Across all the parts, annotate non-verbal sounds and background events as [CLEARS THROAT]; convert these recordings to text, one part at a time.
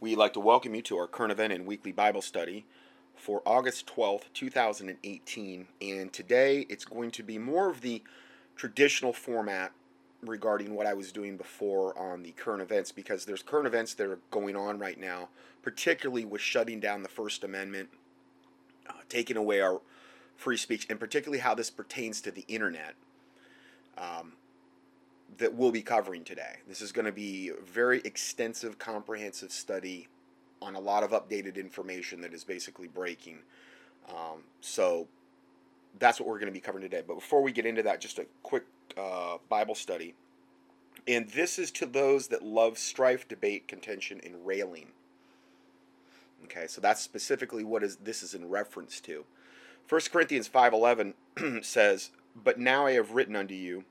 We'd like to welcome you to our current event and weekly Bible study for August 12th, 2018. And today it's going to be more of the traditional format regarding what I was doing before on the current events because there's current events that are going on right now, particularly with shutting down the First Amendment, uh, taking away our free speech, and particularly how this pertains to the internet. Um, that we'll be covering today. This is going to be a very extensive, comprehensive study on a lot of updated information that is basically breaking. Um, so that's what we're going to be covering today. But before we get into that, just a quick uh, Bible study. And this is to those that love strife, debate, contention, and railing. Okay, so that's specifically what is this is in reference to. 1 Corinthians 5:11 [CLEARS THROAT] says, "But now I have written unto you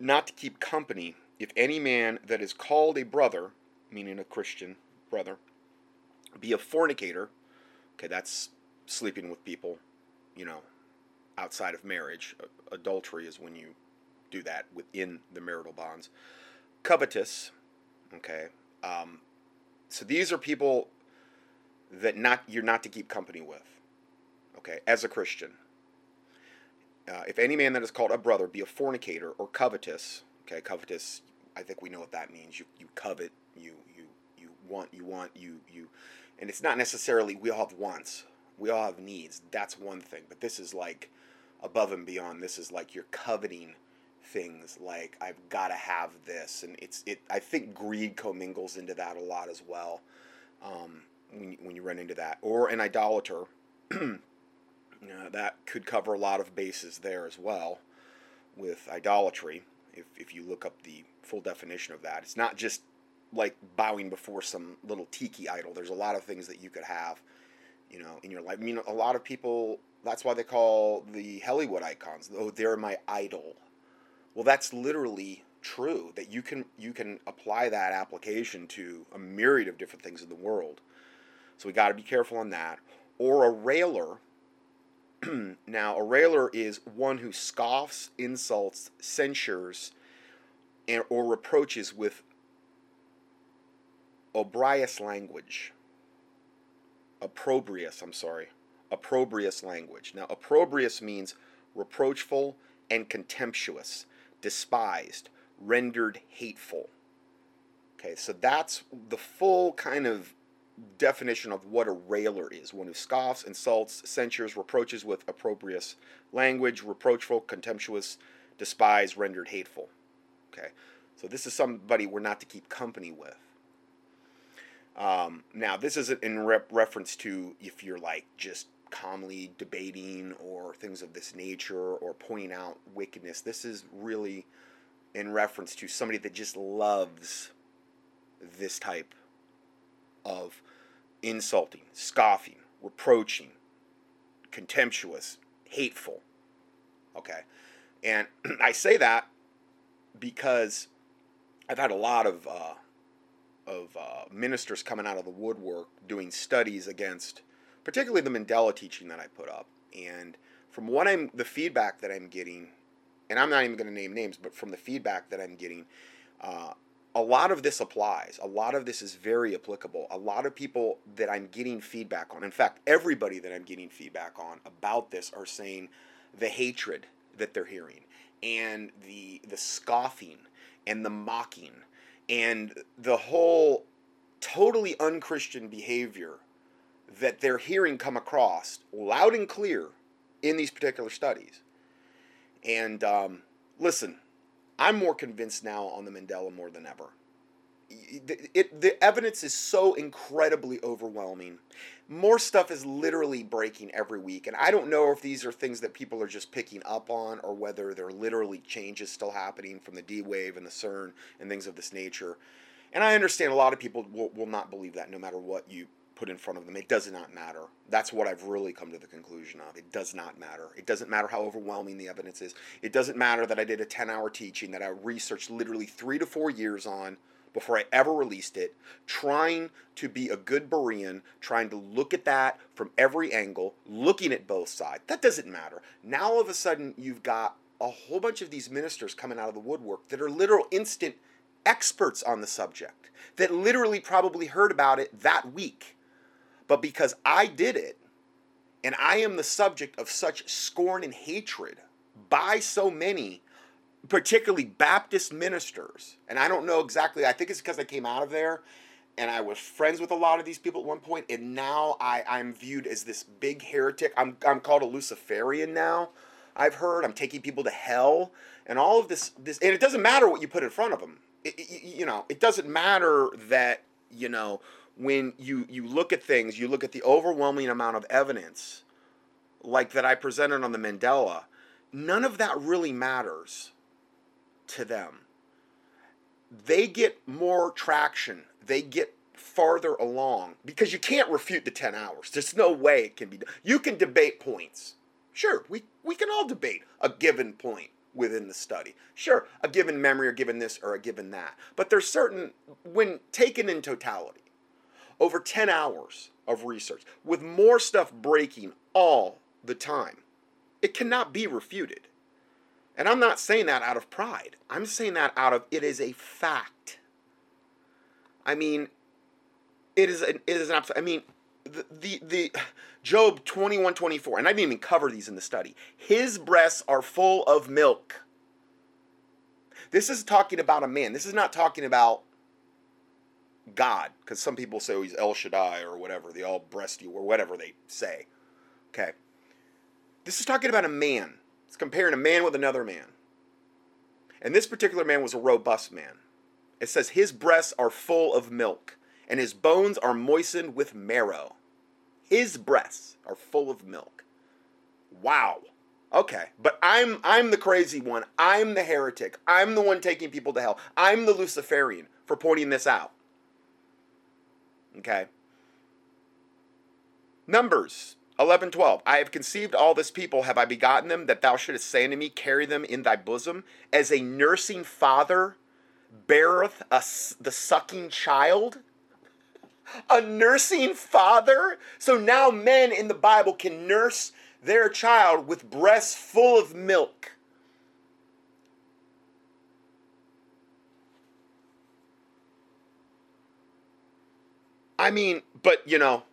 not to keep company if any man that is called a brother, meaning a Christian brother, be a fornicator, okay, that's sleeping with people, you know, outside of marriage. Adultery is when you do that within the marital bonds. Covetous, okay, um, so these are people that not you're not to keep company with, okay, as a Christian. Uh, if any man that is called a brother be a fornicator or covetous, okay, covetous, I think we know what that means. You you covet, you you you want, you want, you you, and it's not necessarily we all have wants, we all have needs. That's one thing, but this is like above and beyond. This is like you're coveting things like I've got to have this, and it's it. I think greed commingles into that a lot as well. Um, when when you run into that, or an idolater. [CLEARS THROAT] Uh, that could cover a lot of bases there as well with idolatry. If, if you look up the full definition of that, it's not just like bowing before some little tiki idol. There's a lot of things that you could have, you know, in your life. I mean, a lot of people. That's why they call the Hollywood icons. Oh, they're my idol. Well, that's literally true. That you can you can apply that application to a myriad of different things in the world. So we got to be careful on that. Or a railer [CLEARS THROAT] now, a railer is one who scoffs, insults, censures, and, or reproaches with obrious language. Opprobrious, I'm sorry. Opprobrious language. Now, opprobrious means reproachful and contemptuous, despised, rendered hateful. Okay, so that's the full kind of definition of what a railer is one who scoffs, insults, censures, reproaches with opprobrious language, reproachful, contemptuous, despised, rendered hateful. Okay, so this is somebody we're not to keep company with. Um, now, this isn't in reference to if you're like just calmly debating or things of this nature or pointing out wickedness. This is really in reference to somebody that just loves this type of insulting, scoffing, reproaching, contemptuous, hateful. Okay. And [CLEARS THROAT] I say that because I've had a lot of uh, of uh, ministers coming out of the woodwork doing studies against, particularly the Mandela teaching that I put up. And from what I'm, the feedback that I'm getting, and I'm not even going to name names, but from the feedback that I'm getting, uh, a lot of this applies. A lot of this is very applicable. A lot of people that I'm getting feedback on, in fact, everybody that I'm getting feedback on about this are saying the hatred that they're hearing and the the scoffing and the mocking and the whole totally unchristian behavior that they're hearing come across loud and clear in these particular studies. And um, listen, I'm more convinced now on the Mandela more than ever. It, it, the evidence is so incredibly overwhelming. More stuff is literally breaking every week, and I don't know if these are things that people are just picking up on or whether there are literally changes still happening from the D wave and the CERN and things of this nature. And I understand a lot of people will, will not believe that no matter what you put in front of them. It does not matter. That's what I've really come to the conclusion of. It does not matter. It doesn't matter how overwhelming the evidence is. It doesn't matter that I did a 10 hour teaching that I researched literally three to four years on before I ever released it, trying to be a good Berean, trying to look at that from every angle, looking at both sides. That doesn't matter. Now all of a sudden you've got a whole bunch of these ministers coming out of the woodwork that are literal instant experts on the subject that literally probably heard about it that week. But because I did it, and I am the subject of such scorn and hatred by so many, particularly Baptist ministers, and I don't know exactly, I think it's because I came out of there and I was friends with a lot of these people at one point, and now I, I'm viewed as this big heretic. I'm, I'm called a Luciferian now. I've heard I'm taking people to hell, and all of this. This and it doesn't matter what you put in front of them. It, it, you know, it doesn't matter that you know when you you look at things, you look at the overwhelming amount of evidence, like that I presented on the Mandela. None of that really matters to them. They get more traction they get farther along because you can't refute the 10 hours. There's no way it can be done. You can debate points. Sure, we, we can all debate a given point within the study. Sure, a given memory or given this or a given that. But there's certain, when taken in totality, over 10 hours of research, with more stuff breaking all the time, it cannot be refuted. And I'm not saying that out of pride. I'm saying that out of it is a fact. I mean, it is an, it is an absolute. I mean, the, the the Job 21, 24, and I didn't even cover these in the study. His breasts are full of milk. This is talking about a man. This is not talking about God, because some people say oh, he's El Shaddai or whatever, the all breast you or whatever they say. Okay. This is talking about a man. It's comparing a man with another man. And this particular man was a robust man. It says, His breasts are full of milk, and his bones are moistened with marrow. His breasts are full of milk. Wow. Okay, but I'm I'm the crazy one. I'm the heretic. I'm the one taking people to hell. I'm the Luciferian for pointing this out. Okay. Numbers 11, 12. I have conceived all this people, have I begotten them, that thou shouldest say unto me, Carry them in thy bosom, as a nursing father beareth a, the sucking child? A nursing father? So now men in the Bible can nurse their child with breasts full of milk. I mean, but you know,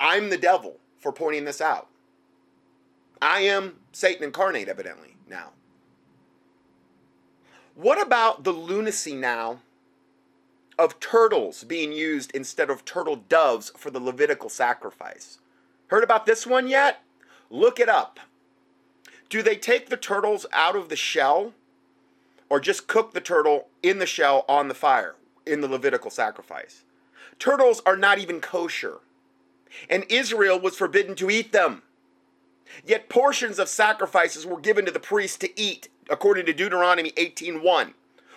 I'm the devil for pointing this out. I am Satan incarnate, evidently, now. What about the lunacy now of turtles being used instead of turtle doves for the Levitical sacrifice? Heard about this one yet? Look it up. Do they take the turtles out of the shell or just cook the turtle in the shell on the fire in the Levitical sacrifice? Turtles are not even kosher, and Israel was forbidden to eat them. Yet portions of sacrifices were given to the priest to eat according to Deuteronomy 18:1.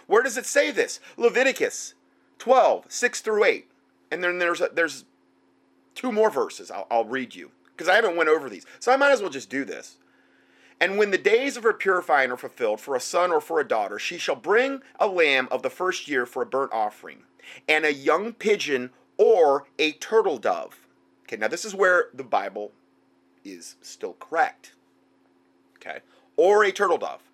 Where does it say this? Leviticus 12, 6 through 8. And then there's a, there's two more verses I'll, I'll read you because I haven't went over these. So I might as well just do this. And when the days of her purifying are fulfilled for a son or for a daughter, she shall bring a lamb of the first year for a burnt offering, and a young pigeon or a turtle dove. Okay, now this is where the Bible is still correct. Okay, or a turtle dove.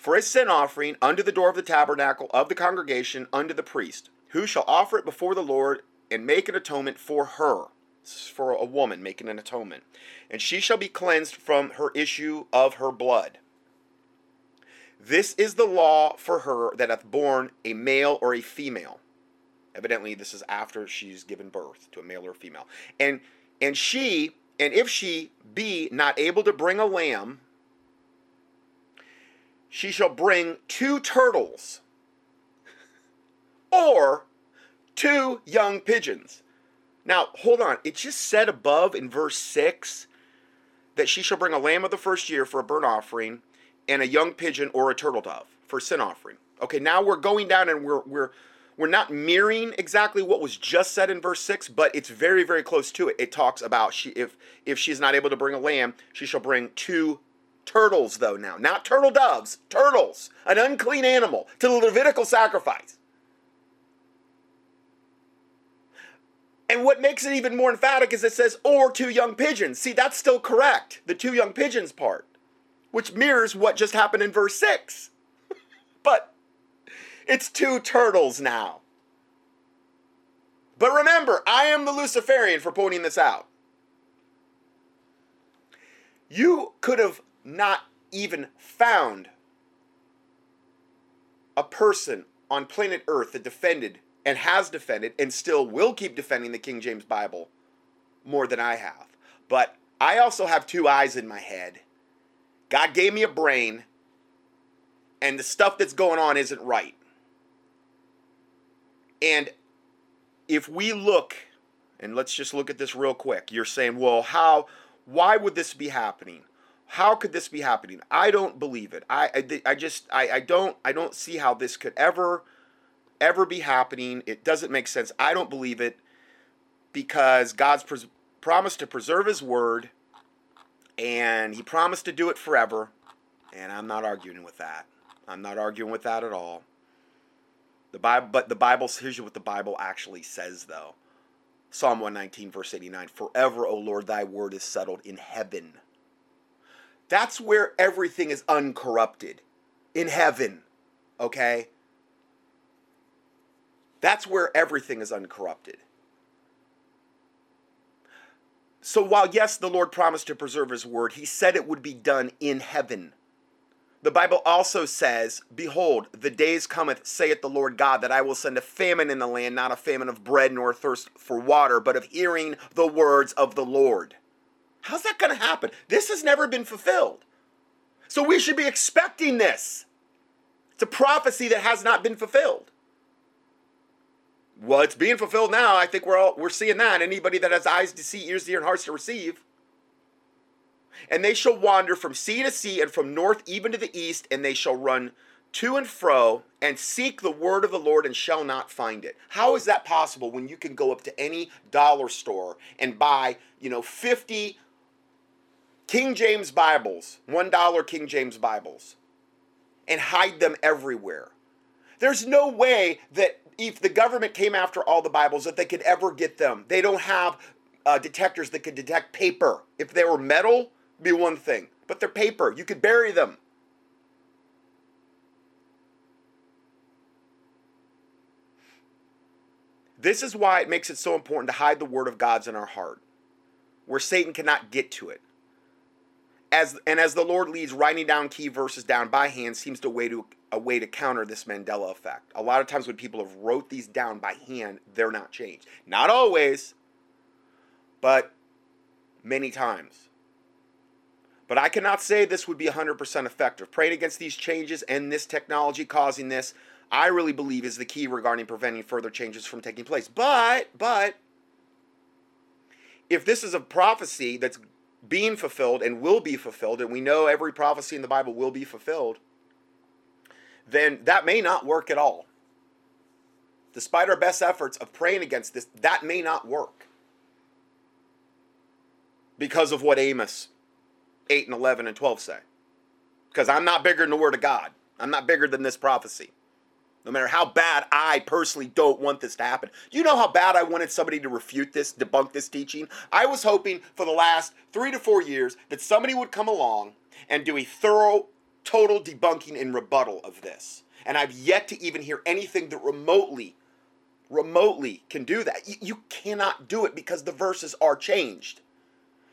for a sin offering unto the door of the tabernacle of the congregation unto the priest, who shall offer it before the Lord and make an atonement for her. For a woman making an atonement. And she shall be cleansed from her issue of her blood. This is the law for her that hath borne a male or a female. Evidently, this is after she's given birth to a male or a female. And and she, and if she be not able to bring a lamb, she shall bring two turtles [LAUGHS] or two young pigeons. Now, hold on. It just said above in verse 6 that she shall bring a lamb of the first year for a burnt offering and a young pigeon or a turtle dove for sin offering. Okay, now we're going down and we're we're we're not mirroring exactly what was just said in verse 6, but it's very very close to it. It talks about she if if she's not able to bring a lamb, she shall bring two Turtles, though, now. Not turtle doves, turtles. An unclean animal to the Levitical sacrifice. And what makes it even more emphatic is it says, or two young pigeons. See, that's still correct, the two young pigeons part. which mirrors what just happened in verse 6. [LAUGHS] but it's two turtles now. But remember, I am the Luciferian for pointing this out. You could have not even found a person on planet Earth that defended and has defended and still will keep defending the King James Bible more than I have. But I also have two eyes in my head. God gave me a brain, and the stuff that's going on isn't right. And if we look, and let's just look at this real quick, you're saying, well, how, why would this be happening? How could this be happening? I don't believe it. I, I, I just, I, I don't, I don't see how this could ever, ever be happening. It doesn't make sense. I don't believe it because God's pres- promised to preserve His word, and He promised to do it forever. And I'm not arguing with that. I'm not arguing with that at all. The Bible, but the Bible, here's what the Bible actually says, though. Psalm 119, verse 89 Forever, O Lord, thy word is settled in heaven. That's where everything is uncorrupted. In heaven. Okay? That's where everything is uncorrupted. So while, yes, the Lord promised to preserve his word, he said it would be done in heaven. The Bible also says, Behold, the days cometh, saith the Lord God, that I will send a famine in the land, not a famine of bread nor thirst for water, but of hearing the words of the Lord. How's that going to happen? This has never been fulfilled. So we should be expecting this. It's a prophecy that has not been fulfilled. Well, it's being fulfilled now. I think we're all we're seeing that. Anybody that has eyes to see, ears to hear, and hearts to receive and they shall wander from sea to sea and from north even to the east, and they shall run to and fro and seek the word of the Lord and shall not find it. How is that possible when you can go up to any dollar store and buy, you know, 50 King James Bibles, $1 King James Bibles, and hide them everywhere? There's no way that if the government came after all the Bibles that they could ever get them. They don't have uh, detectors that could detect paper. If they were metal, be one thing, but they're paper. You could bury them. This is why it makes it so important to hide the word of God's in our heart, where Satan cannot get to it. As and as the Lord leads, writing down key verses down by hand seems to way to a way to counter this Mandela effect. A lot of times when people have wrote these down by hand, they're not changed. Not always, but many times. But I cannot say this would be 100% effective. Praying against these changes and this technology causing this, I really believe is the key regarding preventing further changes from taking place. But, but, if this is a prophecy that's being fulfilled and will be fulfilled, and we know every prophecy in the Bible will be fulfilled, then that may not work at all. Despite our best efforts of praying against this, that may not work because of what Amos 8 and 11 and 12 say. Because I'm not bigger than the Word of God. I'm not bigger than this prophecy. No matter how bad I personally don't want this to happen. Do You know how bad I wanted somebody to refute this, debunk this teaching? I was hoping for the last three to four years that somebody would come along and do a thorough, total debunking and rebuttal of this. And I've yet to even hear anything that remotely, remotely can do that. You, you cannot do it because the verses are changed.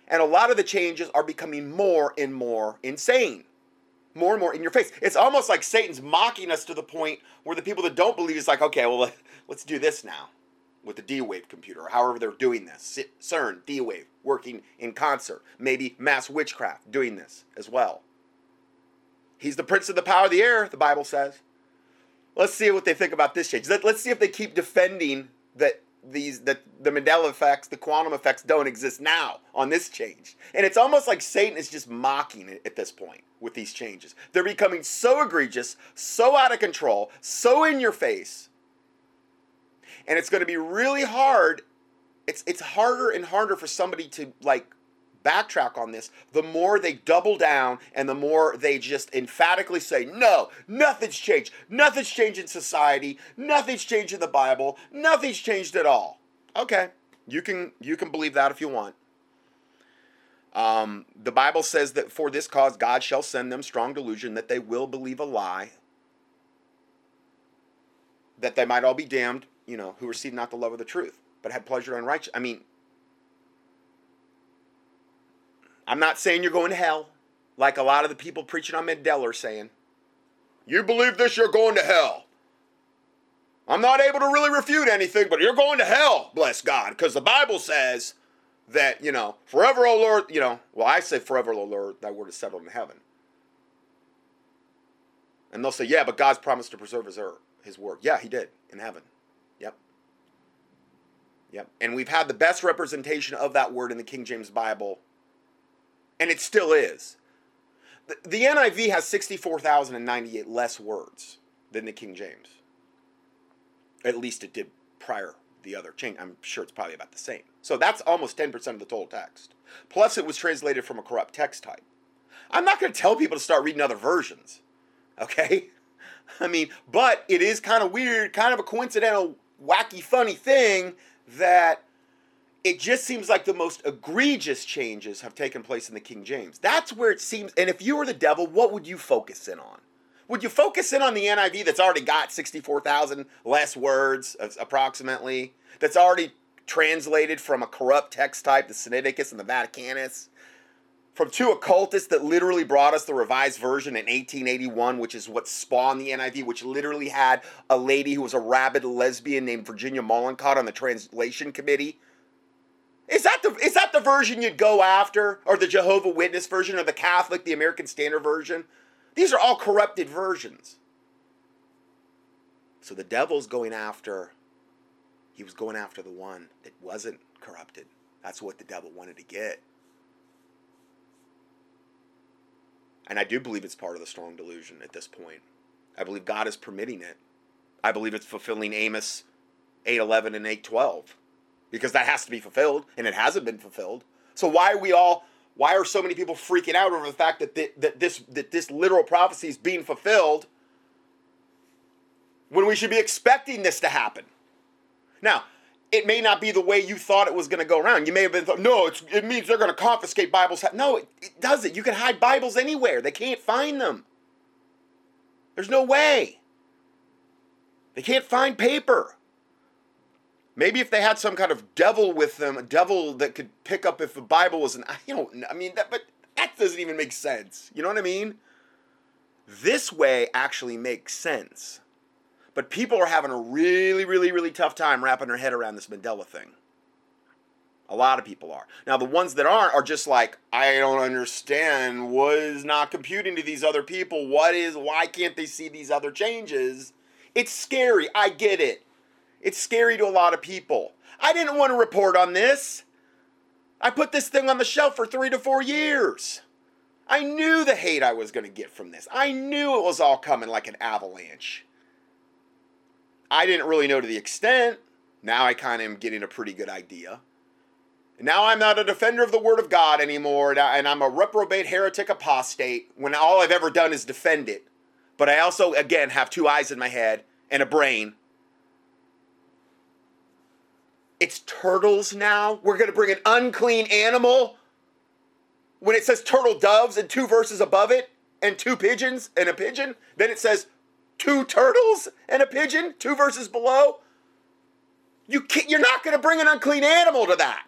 And a lot of the changes are becoming more and more insane. More and more in your face. It's almost like Satan's mocking us to the point where the people that don't believe is like, okay, well, let's do this now with the D Wave computer, or however they're doing this. CERN, D Wave, working in concert. Maybe mass witchcraft doing this as well. He's the prince of the power of the air, the Bible says. Let's see what they think about this change. Let's see if they keep defending that these that the Mandela effects, the quantum effects don't exist now on this change. And it's almost like Satan is just mocking it at this point with these changes. They're becoming so egregious, so out of control, so in your face. And it's going to be really hard. It's it's harder and harder for somebody to like backtrack on this, the more they double down and the more they just emphatically say, no, nothing's changed. Nothing's changed in society. Nothing's changed in the Bible. Nothing's changed at all. Okay, you can you can believe that if you want. Um, the Bible says that for this cause God shall send them strong delusion that they will believe a lie, that they might all be damned, you know, who received not the love of the truth, but had pleasure in righteousness. I mean, I'm not saying you're going to hell, like a lot of the people preaching on Mandela are saying. You believe this, you're going to hell. I'm not able to really refute anything, but you're going to hell, bless God, because the Bible says that, you know, forever, O Lord, you know, well, I say forever, O Lord, thy word is settled in heaven. And they'll say, yeah, but God's promised to preserve his, earth, his word. Yeah, he did in heaven. Yep. Yep. And we've had the best representation of that word in the King James Bible, and it still is. The, the NIV has 64,098 less words than the King James. At least it did prior the other change. I'm sure it's probably about the same. So that's almost 10% of the total text. Plus, it was translated from a corrupt text type. I'm not going to tell people to start reading other versions, okay? [LAUGHS] I mean, but it is kind of weird, kind of a coincidental, wacky, funny thing that it just seems like the most egregious changes have taken place in the King James. That's where it seems, and if you were the devil, what would you focus in on? Would you focus in on the NIV that's already got 64,000 less words uh, approximately, that's already translated from a corrupt text type, the Sinaiticus and the Vaticanus, from two occultists that literally brought us the revised version in 1881, which is what spawned the NIV, which literally had a lady who was a rabid lesbian named Virginia Mollenkott on the translation committee. Is that the is that the version you'd go after, or the Jehovah Witness version, or the Catholic, the American Standard version? These are all corrupted versions. So the devil's going after, he was going after the one that wasn't corrupted. That's what the devil wanted to get. And I do believe it's part of the strong delusion at this point. I believe God is permitting it. I believe it's fulfilling Amos 8:11 and 8:12 because that has to be fulfilled and it hasn't been fulfilled. So why are we all why are so many people freaking out over the fact that, th- that, this, that this literal prophecy is being fulfilled when we should be expecting this to happen? Now, it may not be the way you thought it was going to go around. You may have been thought, no, it means they're going to confiscate Bibles. No, it, it doesn't. You can hide Bibles anywhere. They can't find them. There's no way. They can't find paper. Maybe if they had some kind of devil with them, a devil that could pick up if the Bible was an, know, I mean, that, but that doesn't even make sense. You know what I mean? This way actually makes sense. But people are having a really, really, really tough time wrapping their head around this Mandela thing. A lot of people are. Now, the ones that aren't are just like, I don't understand. What is not computing to these other people? What is, why can't they see these other changes? It's scary. I get it. It's scary to a lot of people. I didn't want to report on this. I put this thing on the shelf for three to four years. I knew the hate I was going to get from this. I knew it was all coming like an avalanche. I didn't really know to the extent. Now I kind of am getting a pretty good idea. Now I'm not a defender of the Word of God anymore, and I'm a reprobate heretic apostate when all I've ever done is defend it. But I also, again, have two eyes in my head and a brain it's turtles now. We're going to bring an unclean animal. When it says turtle doves and two verses above it, and two pigeons and a pigeon, then it says two turtles and a pigeon, two verses below. You can't, you're not going to bring an unclean animal to that.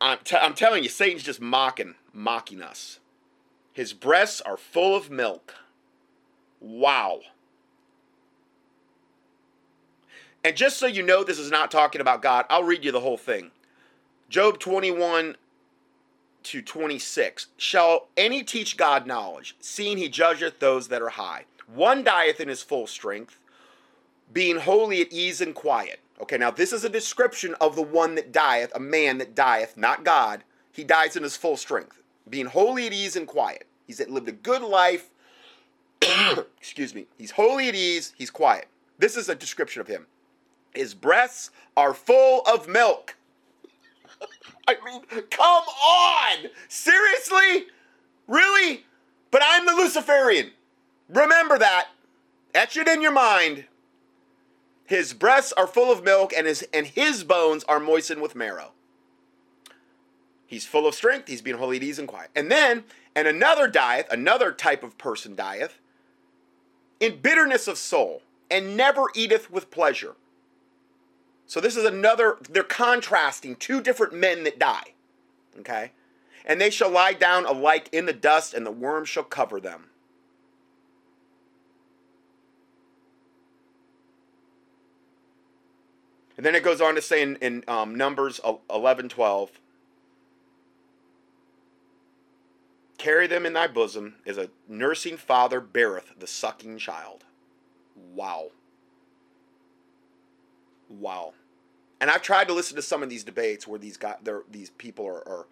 I'm, t- I'm telling you, Satan's just mocking, mocking us. His breasts are full of milk. Wow. And just so you know, this is not talking about God, I'll read you the whole thing. Job 21 to 26. Shall any teach God knowledge, seeing he judgeth those that are high? One dieth in his full strength, being wholly at ease and quiet. Okay, now this is a description of the one that dieth, a man that dieth, not God. He dies in his full strength, being wholly at ease and quiet. He's that lived a good life. [COUGHS] Excuse me. He's wholly at ease, he's quiet. This is a description of him. His breasts are full of milk. [LAUGHS] I mean, come on! Seriously? Really? But I'm the Luciferian. Remember that. Etch it in your mind. His breasts are full of milk, and his and his bones are moistened with marrow. He's full of strength. He's being holy at ease and quiet. And then, and another dieth, another type of person dieth, in bitterness of soul, and never eateth with pleasure. So this is another, they're contrasting two different men that die. Okay? And they shall lie down alike in the dust, and the worm shall cover them. And then it goes on to say in, in um, Numbers 11 12, carry them in thy bosom as a nursing father beareth the sucking child. Wow. Wow. And I've tried to listen to some of these debates where these guys, these people are, are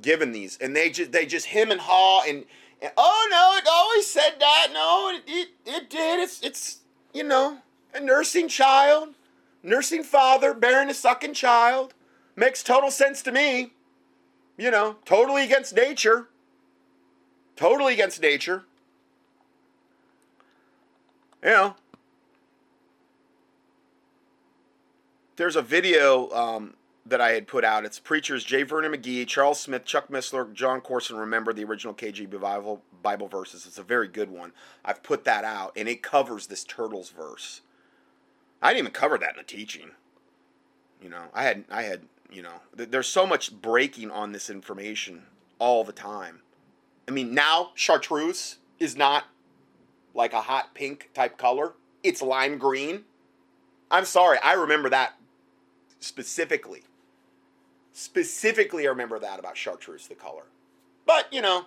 given these, and they just they just him and haw and, and oh no, it always said that. No, it, it, it did. It's it's you know a nursing child, nursing father bearing a sucking child makes total sense to me. You know, totally against nature. Totally against nature. You know, there's a video um, that I had put out. It's preachers J. Vernon McGee, Charles Smith, Chuck Missler, Jon Courson. Remember the original KJV Bible, Bible verses. It's a very good one. I've put that out, and it covers this turtles verse. I didn't even cover that in the teaching. You know, I had, I had, you know, th- there's so much breaking on this information all the time. I mean, now chartreuse is not like a hot pink type color. It's lime green. I'm sorry, I remember that specifically. Specifically, I remember that about chartreuse, the color. But you know,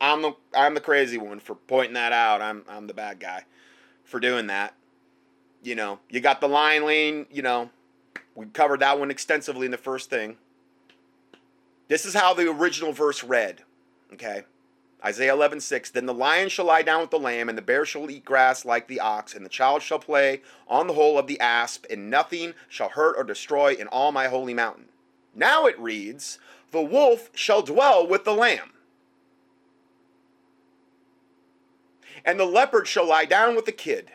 I'm the I'm the crazy one for pointing that out. I'm I'm the bad guy for doing that. You know, you got the line lane. You know, we covered that one extensively in the first thing. This is how the original verse read. Okay. Isaiah 11, 6. Then the lion shall lie down with the lamb, and the bear shall eat grass like the ox, and the child shall play on the hole of the asp, and nothing shall hurt or destroy in all my holy mountain. Now it reads, The wolf shall dwell with the lamb. And the leopard shall lie down with the kid,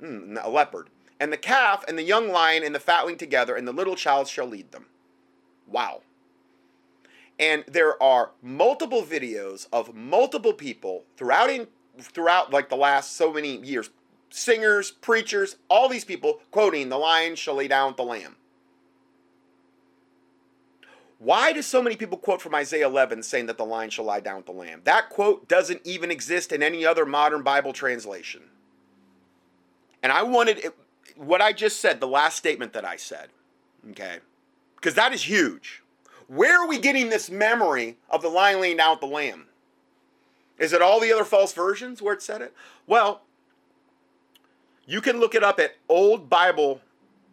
mm, a leopard, and the calf and the young lion and the fatling together, and the little child shall lead them. Wow. And there are multiple videos of multiple people throughout in, throughout like the last so many years, singers, preachers, all these people quoting the lion shall lay down with the lamb. Why do so many people quote from Isaiah 11 saying that the lion shall lie down with the lamb? That quote doesn't even exist in any other modern Bible translation. And I wanted it, what I just said, the last statement that I said, okay? Because that is huge. Where are we getting this memory of the lion laying down with the lamb? Is it all the other false versions where it said it? Well, you can look it up at Old Bible,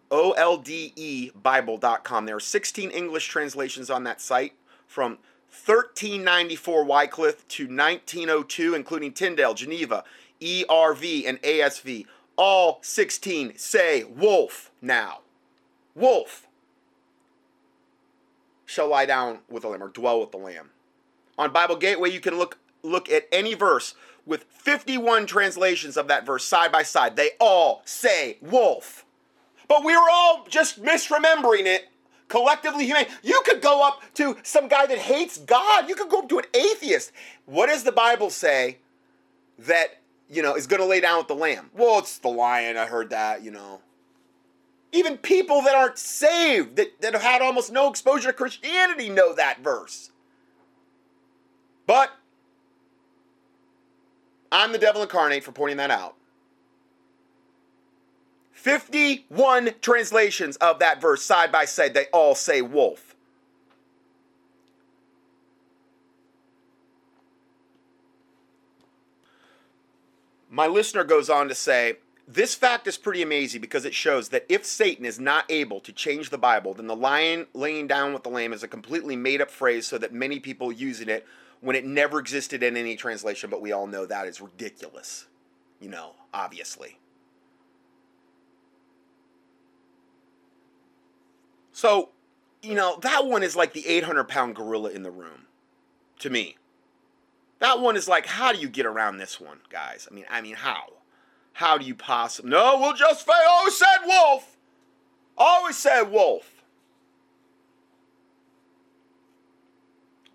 O L D E Bible.com. There are 16 English translations on that site from 1394 Wycliffe to 1902, including Tyndale, Geneva, ERV, and ASV. All 16 say wolf now. Wolf shall lie down with the lamb or dwell with the lamb. On Bible Gateway, you can look look at any verse with 51 translations of that verse side by side. They all say wolf. But we were all just misremembering it collectively humane. You could go up to some guy that hates God. You could go up to an atheist. What does the Bible say that, you know, is going to lay down with the lamb? Well, it's the lion. I heard that, you know. Even people that aren't saved, that, that have had almost no exposure to Christianity, know that verse. But I'm the devil incarnate for pointing that out. 51 translations of that verse side by side, they all say wolf. My listener goes on to say, this fact is pretty amazing because it shows that if Satan is not able to change the Bible, then the lion laying down with the lamb is a completely made up phrase so that many people using it when it never existed in any translation, but we all know that is ridiculous. You know, obviously. So, you know, that one is like the 800 pound gorilla in the room to me. That one is like, how do you get around this one, guys? I mean, I mean, how? How do you possibly? No, we'll just say, always said wolf. Always said wolf.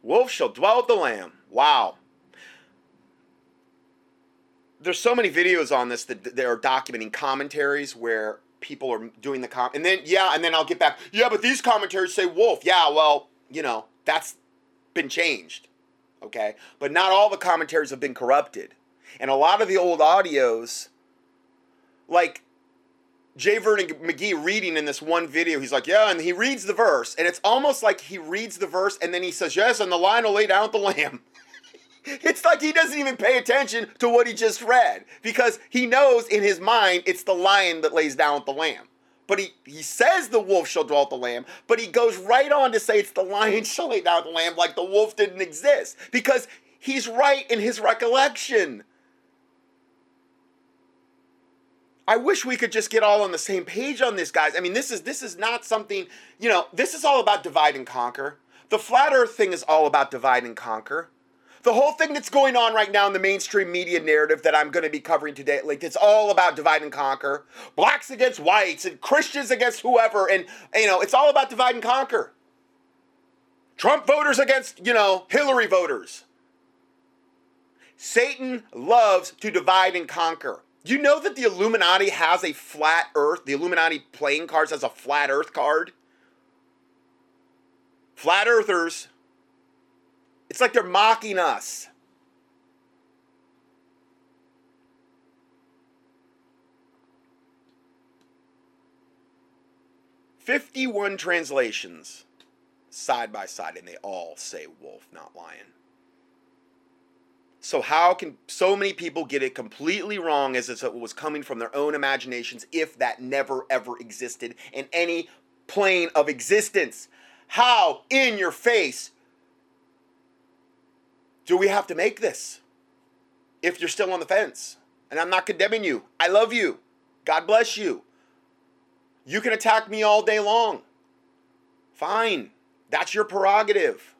Wolf shall dwell with the lamb. Wow. There's so many videos on this that they're documenting commentaries where people are doing the com and then yeah, and then I'll get back. Yeah, but these commentaries say wolf. Yeah, well, you know, that's been changed. Okay? But not all the commentaries have been corrupted. And a lot of the old audios like J. Vernon McGee reading in this one video, he's like, yeah, and he reads the verse, and it's almost like he reads the verse and then he says, yes, and the lion will lay down the lamb. [LAUGHS] it's like he doesn't even pay attention to what he just read because he knows in his mind it's the lion that lays down with the lamb. But he, he says the wolf shall dwell with the lamb, but he goes right on to say it's the lion [LAUGHS] shall lay down the lamb like the wolf didn't exist because he's right in his recollection. I wish we could just get all on the same page on this, guys. I mean, this is this is not something, you know, this is all about divide and conquer. The flat earth thing is all about divide and conquer. The whole thing that's going on right now in the mainstream media narrative that I'm going to be covering today, like it's all about divide and conquer. Blacks against whites and Christians against whoever and you know, it's all about divide and conquer. Trump voters against, you know, Hillary voters. Satan loves to divide and conquer. You know that the Illuminati has a flat earth? The Illuminati playing cards has a flat earth card? Flat earthers. It's like they're mocking us. Fifty-one translations side by side, and they all say wolf, not lion. So how can so many people get it completely wrong as if it was coming from their own imaginations if that never ever existed in any plane of existence? How in your face do we have to make this? If you're still on the fence. And I'm not condemning you. I love you. God bless you. You can attack me all day long. Fine. That's your prerogative.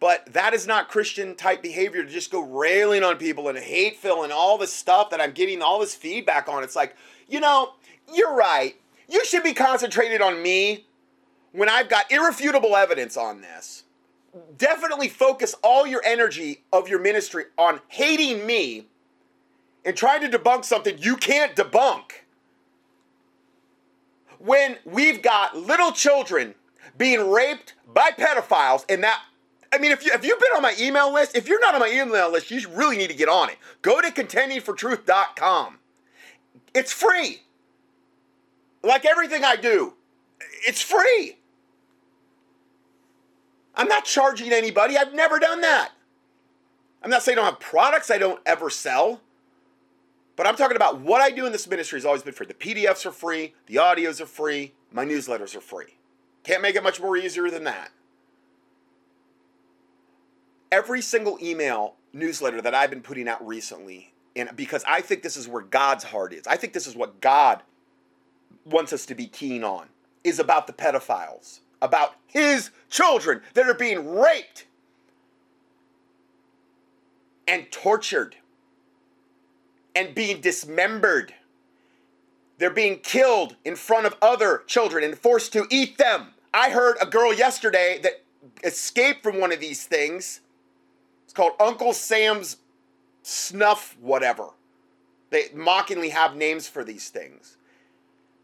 But that is not Christian type behavior to just go railing on people and hate fill and all this stuff that I'm getting all this feedback on. It's like, you know, you're right. You should be concentrated on me when I've got irrefutable evidence on this. Definitely focus all your energy of your ministry on hating me and trying to debunk something you can't debunk. When we've got little children being raped by pedophiles and that I mean, if you if you've been on my email list, if you're not on my email list, you really need to get on it. Go to contendingfortruth.com. It's free. Like everything I do, it's free. I'm not charging anybody. I've never done that. I'm not saying I don't have products I don't ever sell. But I'm talking about what I do in this ministry has always been free. The PDFs are free, the audios are free, my newsletters are free. Can't make it much more easier than that every single email newsletter that I've been putting out recently, and because I think this is where God's heart is, I think this is what God wants us to be keen on, is about the pedophiles, about his children that are being raped and tortured and being dismembered. They're being killed in front of other children and forced to eat them. I heard a girl yesterday that escaped from one of these things it's called Uncle Sam's Snuff, whatever. They mockingly have names for these things.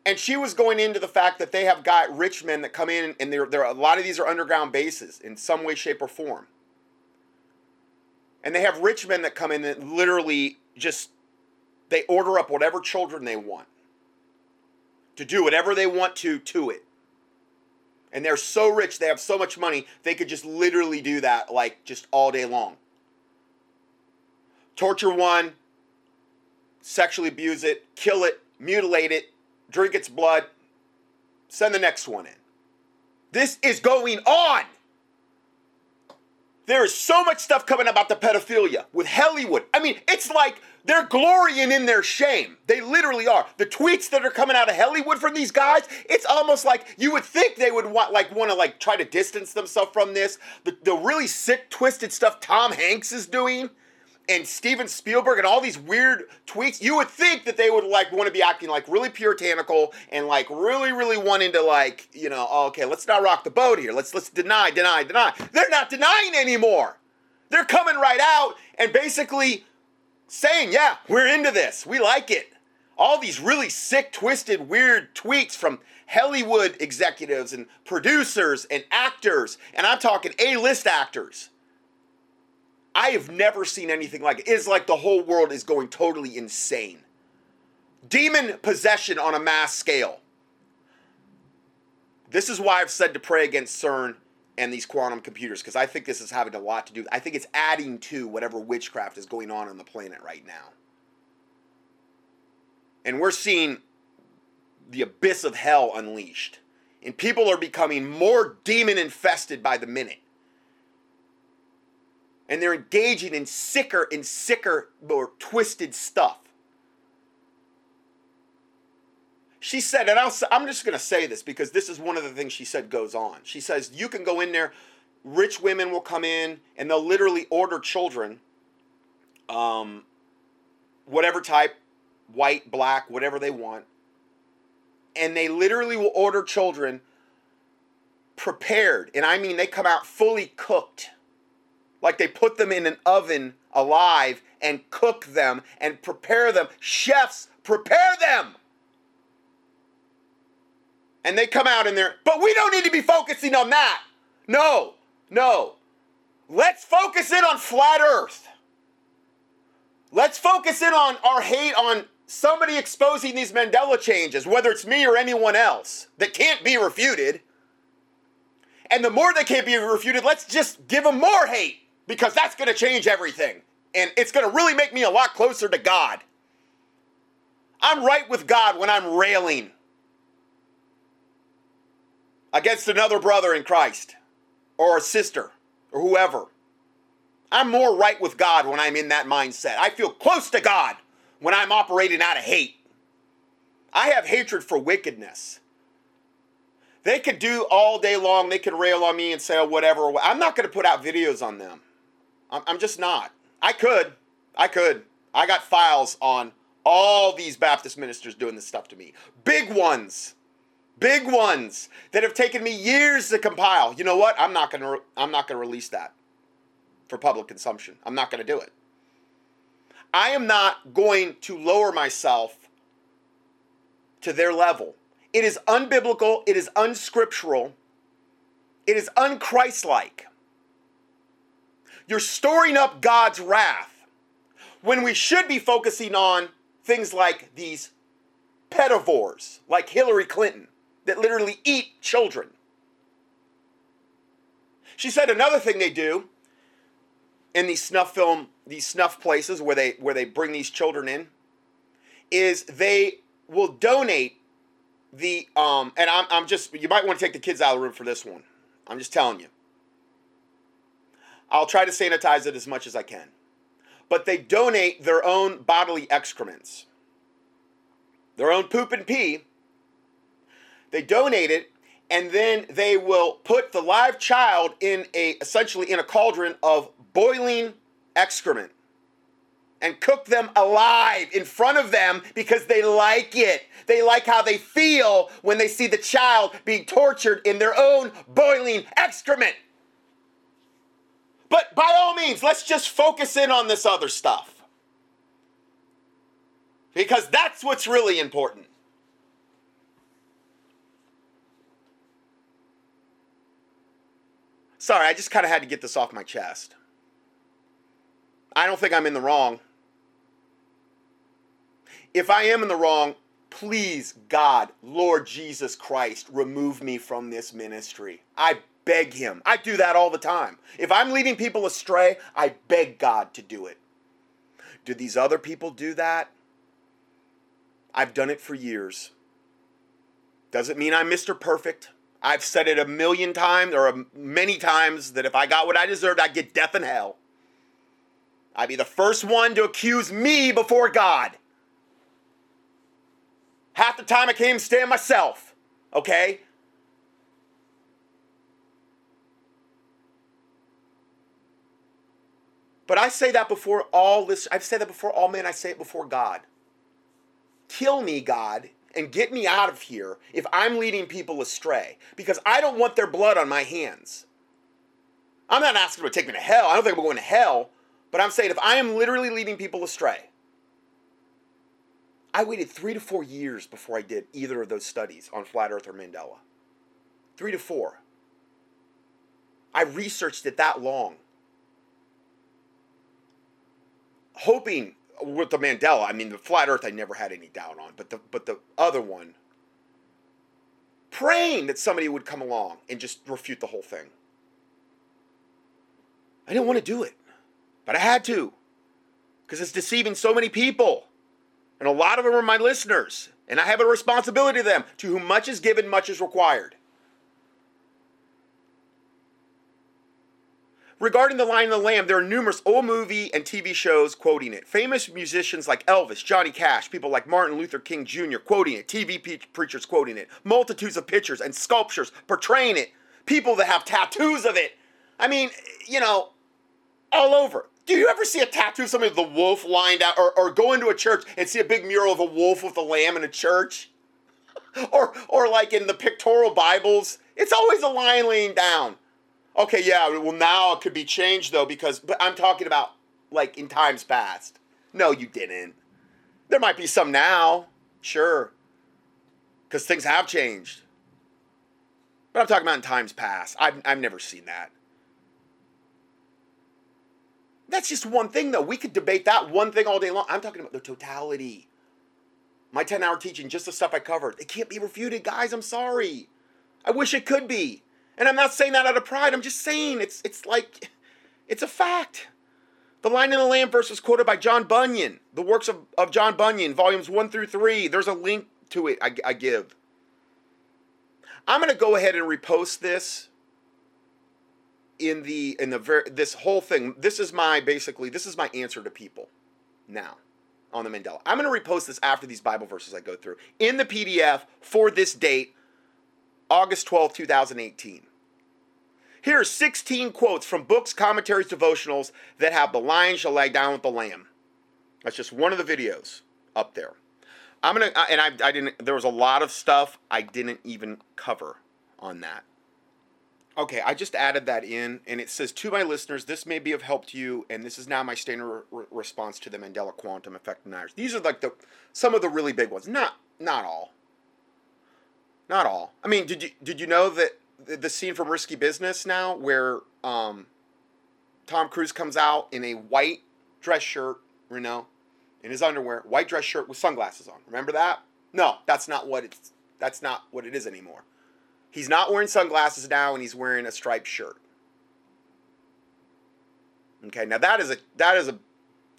And she was going into the fact that they have got rich men that come in, and there, there a lot of these are underground bases in some way, shape, or form. And they have rich men that come in that literally just they order up whatever children they want to do whatever they want to to it and they're so rich, they have so much money, they could just literally do that like just all day long. Torture one, sexually abuse it, kill it, mutilate it, drink its blood, send the next one in. This is going on. There is so much stuff coming about the pedophilia with Hollywood. I mean, it's like they're glorying in their shame. They literally are. The tweets that are coming out of Hollywood from these guys, it's almost like you would think they would want like want to like try to distance themselves from this. The, the really sick, twisted stuff Tom Hanks is doing. and Steven Spielberg and all these weird tweets, you would think that they would like want to be acting like really puritanical and like really, really wanting to like, you know, oh, okay, let's not rock the boat here. Let's let's deny, deny, deny. They're not denying anymore. They're coming right out and basically saying, yeah, we're into this. We like it. All these really sick, twisted, weird tweets from Hollywood executives and producers and actors, and I'm talking A-list actors I have never seen anything like it. It's like the whole world is going totally insane. Demon possession on a mass scale. This is why I've said to pray against CERN and these quantum computers because I think this is having a lot to do. I think it's adding to whatever witchcraft is going on on the planet right now. And we're seeing the abyss of hell unleashed. And people are becoming more demon infested by the minute and they're engaging in sicker and sicker, more twisted stuff. She said, and i am just going to say this because this is one of the things she said goes on. She says, You can go in there, rich women will come in, and they'll literally order children, um, whatever type, white, black, whatever they want. And they literally will order children prepared. And I mean, they come out fully cooked like they put them in an oven alive and cook them and prepare them. Chefs prepare them. And they come out in there, but we don't need to be focusing on that. No, no. Let's focus in on flat earth. Let's focus in on our hate on somebody exposing these Mandela changes, whether it's me or anyone else, that can't be refuted. And the more they can't be refuted, let's just give them more hate because that's going to change everything. And it's going to really make me a lot closer to God. I'm right with God when I'm railing against another brother in Christ or a sister or whoever. I'm more right with God when I'm in that mindset. I feel close to God when I'm operating out of hate. I have hatred for wickedness. They could do all day long, they could rail on me and say, oh, whatever. I'm not going to put out videos on them. I'm just not. I could. I could. I got files on all these Baptist ministers doing this stuff to me. Big ones. Big ones that have taken me years to compile. You know what? I'm not going to I'm not going to release that for public consumption. I'm not going to do it. I am not going to lower myself to their level. It is unbiblical, it is unscriptural, it is unchristlike. You're storing up God's wrath when we should be focusing on things like these pedivores, like Hillary Clinton, that literally eat children. She said another thing they do in these snuff film, these snuff places where they where they bring these children in, is they will donate the um and I'm I'm just you might want to take the kids out of the room for this one. I'm just telling you. I'll try to sanitize it as much as I can. But they donate their own bodily excrements, their own poop and pee. They donate it, and then they will put the live child in a essentially in a cauldron of boiling excrement and cook them alive in front of them because they like it. They like how they feel when they see the child being tortured in their own boiling excrement. But by all means, let's just focus in on this other stuff. Because that's what's really important. Sorry, I just kind of had to get this off my chest. I don't think I'm in the wrong. If I am in the wrong, please, God, Lord Jesus Christ, remove me from this ministry. I beg Him. I do that all the time. If I'm leading people astray, I beg God to do it. Do these other people do that? I've done it for years. Doesn't mean I'm Mr. Perfect. I've said it a million times or many times that if I got what I deserved, I'd get death and hell. I'd be the first one to accuse me before God. Half the time I can't even stand myself, okay? But I say that before all this, I've said that before all men, I say it before God. Kill me, God, and get me out of here if I'm leading people astray because I don't want their blood on my hands. I'm not asking to take me to hell. I don't think I'm going to hell, but I'm saying if I am literally leading people astray, I waited three to four years before I did either of those studies on flat earth or Mandela. Three to four. I researched it that long. Hoping with the Mandela, I mean the flat earth I never had any doubt on, but the but the other one praying that somebody would come along and just refute the whole thing. I didn't want to do it, but I had to because it's deceiving so many people. And a lot of them are my listeners, and I have a responsibility to them. To whom much is given, much is required. Regarding the Lion and the Lamb, there are numerous old movie and TV shows quoting it. Famous musicians like Elvis, Johnny Cash, people like Martin Luther King Jr. quoting it, TV pe- preachers quoting it, multitudes of pictures and sculptures portraying it, people that have tattoos of it. I mean, you know, all over. Do you ever see a tattoo of somebody with the wolf lined out, or, or go into a church and see a big mural of a wolf with a lamb in a church? [LAUGHS] or, or like in the pictorial Bibles, it's always a lion laying down. Okay, yeah, well now it could be changed though because but I'm talking about like in times past. No, you didn't. There might be some now, sure. Cuz things have changed. But I'm talking about in times past. I've I've never seen that. That's just one thing though. We could debate that one thing all day long. I'm talking about the totality. My 10 hour teaching, just the stuff I covered. It can't be refuted, guys. I'm sorry. I wish it could be. And I'm not saying that out of pride. I'm just saying it's it's like it's a fact. The Lion and the Lamb verse was quoted by John Bunyan. The works of, of John Bunyan, volumes one through three. There's a link to it I, I give. I'm gonna go ahead and repost this in the in the ver- this whole thing. This is my basically this is my answer to people now on the Mandela. I'm going to repost this after these Bible verses I go through in the PDF for this date August 12, 2018. Here are 16 quotes from books, commentaries, devotionals that have the lion shall lie down with the lamb. That's just one of the videos up there. I'm gonna uh, and I, I didn't. There was a lot of stuff I didn't even cover on that. Okay, I just added that in, and it says to my listeners, this may be of help to you, and this is now my standard re- response to the Mandela quantum effect deniers. These are like the some of the really big ones. Not not all. Not all. I mean, did you did you know that the, scene from Risky Business now, where um, Tom Cruise comes out in a white dress shirt, you know, in his underwear, white dress shirt with sunglasses on. Remember that? No, that's not what it's. That's not what it is anymore. He's not wearing sunglasses now, and he's wearing a striped shirt. Okay, now that is a that is a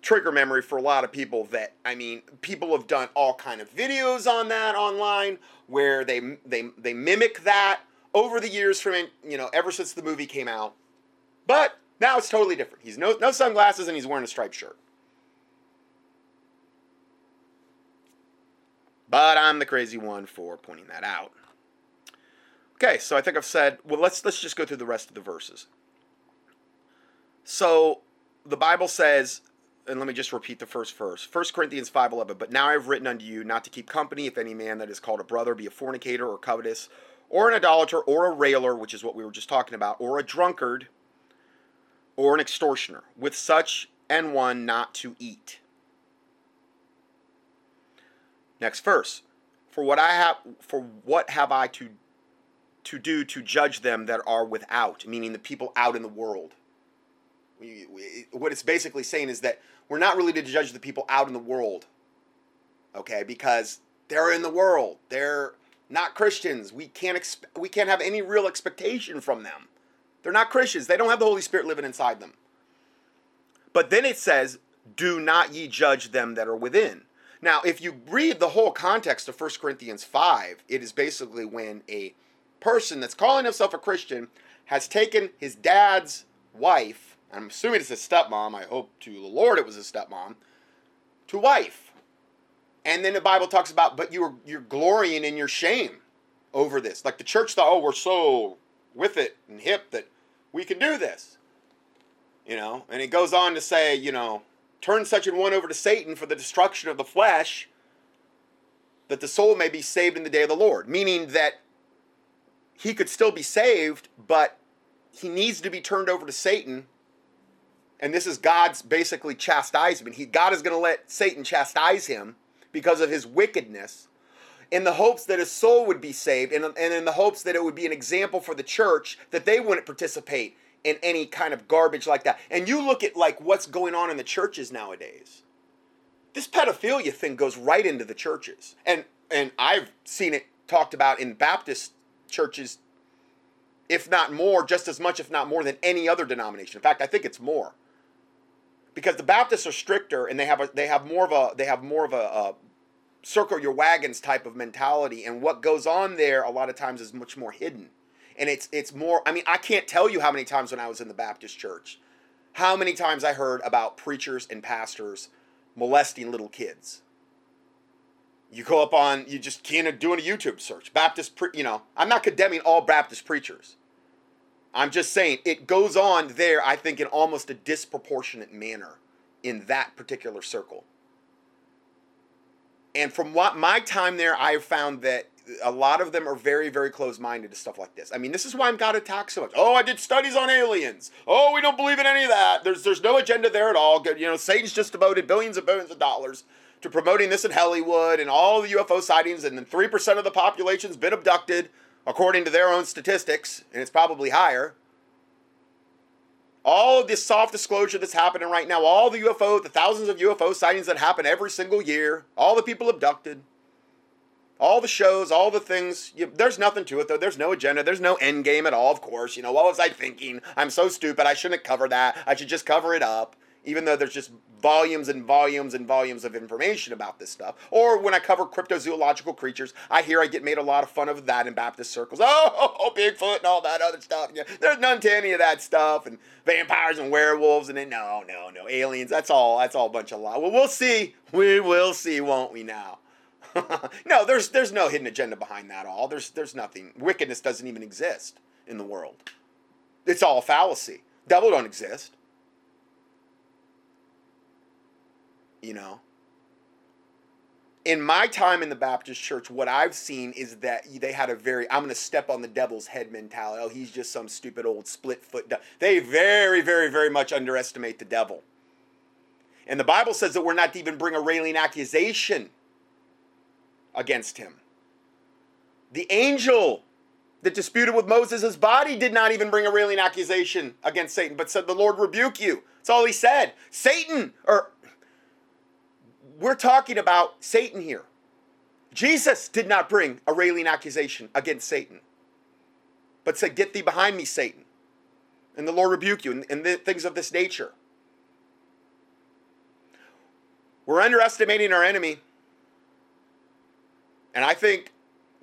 trigger memory for a lot of people that I mean people have done all kind of videos on that online where they they they mimic that over the years from you know ever since the movie came out. But now it's totally different. He's no no sunglasses and he's wearing a striped shirt. But I'm the crazy one for pointing that out. Okay so I think I've said well let's let's just go through the rest of the verses. So the Bible says and let me just repeat the first verse. 1 corinthians 5.11 but now i've written unto you not to keep company if any man that is called a brother be a fornicator or covetous or an idolater or a railer which is what we were just talking about or a drunkard or an extortioner with such and one not to eat. Next verse for what i have for what have i to to do to judge them that are without meaning the people out in the world what it's basically saying is that we're not really to judge the people out in the world, okay? Because they're in the world. They're not Christians. We can't exp- we can't have any real expectation from them. They're not Christians. They don't have the Holy Spirit living inside them. But then it says, "Do not ye judge them that are within." Now, if you read the whole context of 1 Corinthians 5, it is basically when a person that's calling himself a Christian has taken his dad's wife I'm assuming it's a stepmom. I hope to the Lord it was a stepmom. To wife. And then the Bible talks about, but you're you're glorying in your shame over this. Like the church thought, oh, we're so with it and hip that we can do this. You know, and it goes on to say, you know, turn such an one over to Satan for the destruction of the flesh, that the soul may be saved in the day of the Lord. Meaning that he could still be saved, but he needs to be turned over to Satan. And this is God's basically chastisement. He, God is going to let Satan chastise him because of his wickedness in the hopes that his soul would be saved and, and in the hopes that it would be an example for the church that they wouldn't participate in any kind of garbage like that. And you look at like what's going on in the churches nowadays. This pedophilia thing goes right into the churches. And and I've seen it talked about in Baptist churches if not more, just as much if not more than any other denomination. In fact, I think it's more. Because the Baptists are stricter and they have a, they have more of a they have more of a, a circle your wagons type of mentality. And what goes on there a lot of times is much more hidden. And it's it's more i mean i can't tell you how many times when i was in the baptist church how many times i heard about preachers and pastors molesting little kids. You go up on you just can't doing a youtube search. Baptist pre, you know i'm not condemning all baptist preachers i'm just saying it goes on there i think in almost a disproportionate manner in that particular circle and from what my time there i've found that a lot of them are very, very close minded to stuff like this. I mean, this is why I'm got attacked so much. Oh, I did studies on aliens. Oh, we don't believe in any of that. There's there's no agenda there at all. You know, Satan's just devoted billions and billions of dollars to promoting this in Hollywood and all the UFO sightings, and then three percent of the population's been abducted, according to their own statistics, and it's probably higher. All of this soft disclosure that's happening right now, all the UFO, the thousands of UFO sightings that happen every single year, all the people abducted all the shows, all the things. You, there's nothing to it though. There's no agenda. There's no end game at all. Of course, you know what was I thinking? I'm so stupid. I shouldn't cover that. I should just cover it up. Even though there's just volumes and volumes and volumes of information about this stuff. Or when I cover cryptozoological creatures, I hear I get made a lot of fun of that in Baptist circles. Oh, [LAUGHS] oh Bigfoot and all that other stuff. Yeah, there's none to any of that stuff. And vampires and werewolves and then no, no, no aliens. That's all. That's all a bunch of lie. Well, we'll see. We will see, won't we now? [LAUGHS] no, there's there's no hidden agenda behind that all. There's there's nothing. Wickedness doesn't even exist in the world. It's all a fallacy. Devil don't exist. You know. In my time in the Baptist church, what I've seen is that they had a very I'm going to step on the devil's head mentality. Oh, he's just some stupid old split foot. They very, very, very much underestimate the devil. And the Bible says that we're not to even bring a railing accusation against him. The angel that disputed with Moses' body did not even bring a railing accusation against Satan, but said, The Lord rebuke you. That's all he said. Satan, or we're talking about Satan here. Jesus did not bring a railing accusation against Satan, but said, Get thee behind me, Satan. And the Lord rebuke you, and, and things of this nature. We're underestimating our enemy and I think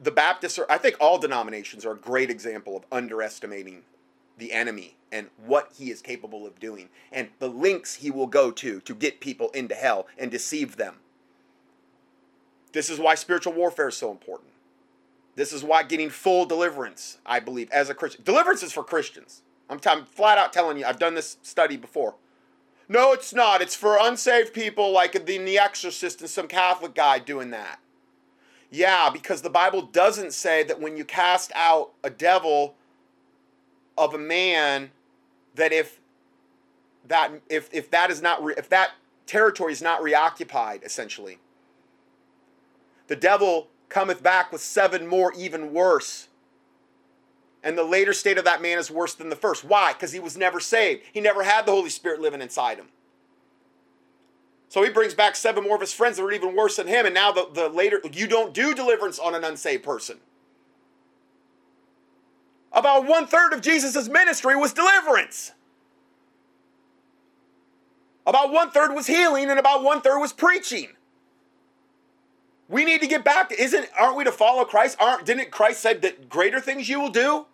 the Baptists are, I think all denominations are a great example of underestimating the enemy and what he is capable of doing and the links he will go to to get people into hell and deceive them. This is why spiritual warfare is so important. This is why getting full deliverance, I believe, as a Christian. Deliverance is for Christians. I'm, t- I'm flat out telling you, I've done this study before. No, it's not. It's for unsaved people like the, the Exorcist and some Catholic guy doing that. Yeah, because the Bible doesn't say that when you cast out a devil of a man, that if that if if that is not re, if that territory is not reoccupied, essentially, the devil cometh back with seven more even worse. And the later state of that man is worse than the first. Why? Because he was never saved. He never had the Holy Spirit living inside him. So he brings back seven more of his friends that are even worse than him. And now the, the later, you don't do deliverance on an unsaved person. About one third of Jesus' ministry was deliverance. About one third was healing, and about one third was preaching. We need to get back to isn't aren't we to follow Christ? Aren't didn't Christ said that greater things you will do?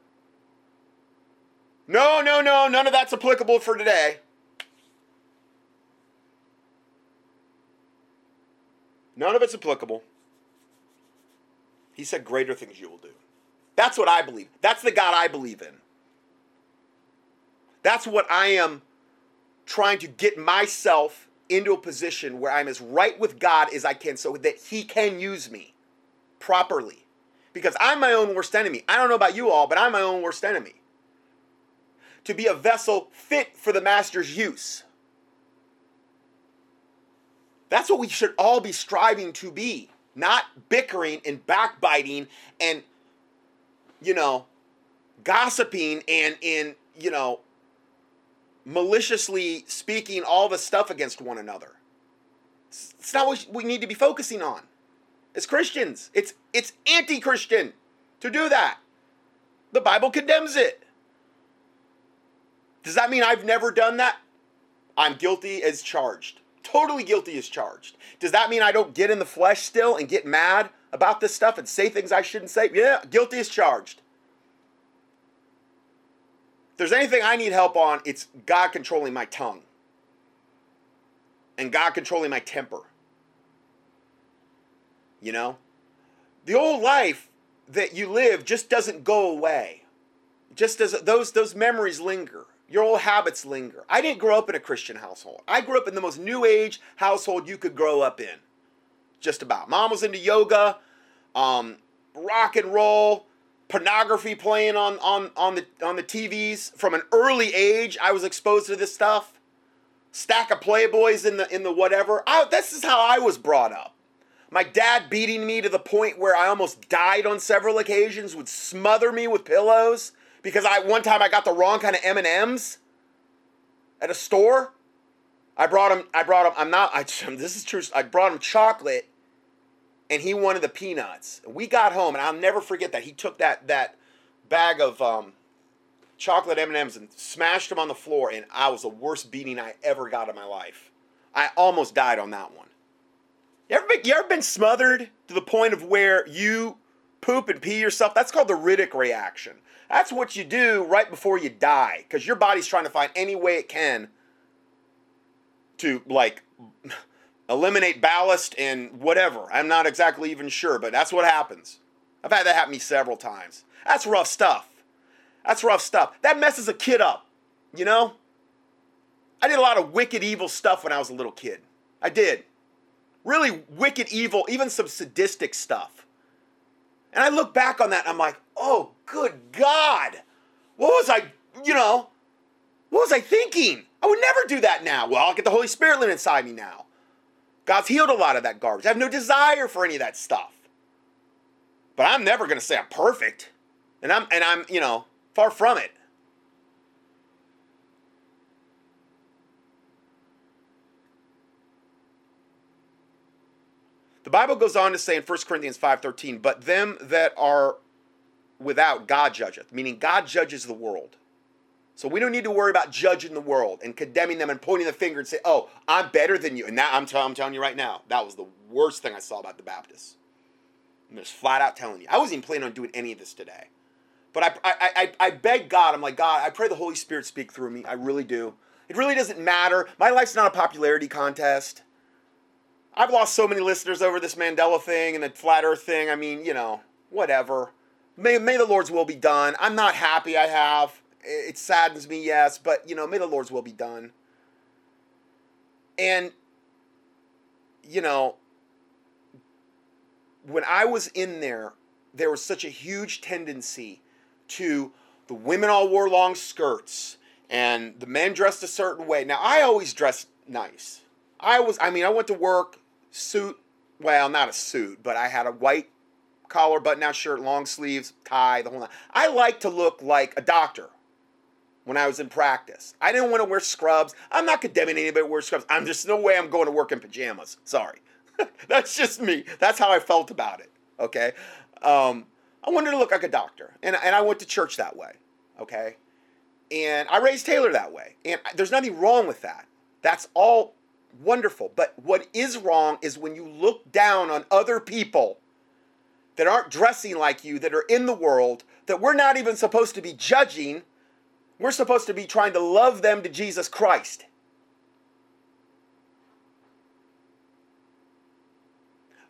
No, no, no, none of that's applicable for today. None of it's applicable. He said, Greater things you will do. That's what I believe. That's the God I believe in. That's what I am trying to get myself into a position where I'm as right with God as I can so that He can use me properly. Because I'm my own worst enemy. I don't know about you all, but I'm my own worst enemy. To be a vessel fit for the Master's use. That's what we should all be striving to be, not bickering and backbiting and, you know, gossiping and in, you know, maliciously speaking all the stuff against one another. It's not what we need to be focusing on. As Christians, it's it's anti-Christian to do that. The Bible condemns it. Does that mean I've never done that? I'm guilty as charged. Totally guilty as charged. Does that mean I don't get in the flesh still and get mad about this stuff and say things I shouldn't say? Yeah, guilty as charged If there's anything I need help on, it's God controlling my tongue and God controlling my temper. You know? The old life that you live just doesn't go away. Just does those those memories linger. Your old habits linger. I didn't grow up in a Christian household. I grew up in the most new age household you could grow up in. Just about. Mom was into yoga, um, rock and roll, pornography playing on on on the on the TVs from an early age. I was exposed to this stuff. Stack of Playboys in the in the whatever. I, this is how I was brought up. My dad beating me to the point where I almost died on several occasions would smother me with pillows because I one time I got the wrong kind of M and M's at a store. I brought him. I brought him. I'm not. I, [LAUGHS] this is true. I brought him chocolate and he wanted the peanuts. We got home, and I'll never forget that. He took that that bag of um, chocolate M&Ms and smashed them on the floor, and I was the worst beating I ever got in my life. I almost died on that one. You ever been, you ever been smothered to the point of where you poop and pee yourself? That's called the Riddick reaction. That's what you do right before you die, because your body's trying to find any way it can to like eliminate ballast and whatever. I'm not exactly even sure, but that's what happens. I've had that happen to me several times. That's rough stuff. That's rough stuff. That messes a kid up, you know? I did a lot of wicked, evil stuff when I was a little kid. I did. Really wicked, evil, even some sadistic stuff. And I look back on that and I'm like, oh, good God. What was I, you know, what was I thinking? I would never do that now. Well, I'll get the Holy Spirit living inside me now. God's healed a lot of that garbage. I have no desire for any of that stuff. But I'm never going to say I'm perfect. And I'm and I'm, you know, far from it. The Bible goes on to say in 1 Corinthians 5:13, "But them that are without God judgeth," meaning God judges the world. So we don't need to worry about judging the world and condemning them and pointing the finger and say, "Oh, I'm better than you." And now I'm, t- I'm telling you right now, that was the worst thing I saw about the Baptists. I'm just flat out telling you. I wasn't even planning on doing any of this today, but I, I, I, I beg God. I'm like God. I pray the Holy Spirit speak through me. I really do. It really doesn't matter. My life's not a popularity contest. I've lost so many listeners over this Mandela thing and the flat Earth thing. I mean, you know, whatever. May, may the Lord's will be done. I'm not happy. I have it saddens me, yes, but you know, may the Lord's will be done. And you know, when I was in there, there was such a huge tendency to the women all wore long skirts and the men dressed a certain way. Now, I always dressed nice. I was, I mean, I went to work, suit, well, not a suit, but I had a white collar, button down shirt, long sleeves, tie, the whole nine. I like to look like a doctor when I was in practice. I didn't want to wear scrubs. I'm not condemning anybody to wear scrubs. I'm just no way I'm going to work in pajamas. Sorry. [LAUGHS] That's just me. That's how I felt about it. Okay. Um, I wanted to look like a doctor, and, and I went to church that way. Okay. And I raised Taylor that way. And there's nothing wrong with that. That's all wonderful. But what is wrong is when you look down on other people that aren't dressing like you, that are in the world, that we're not even supposed to be judging we're supposed to be trying to love them to Jesus Christ.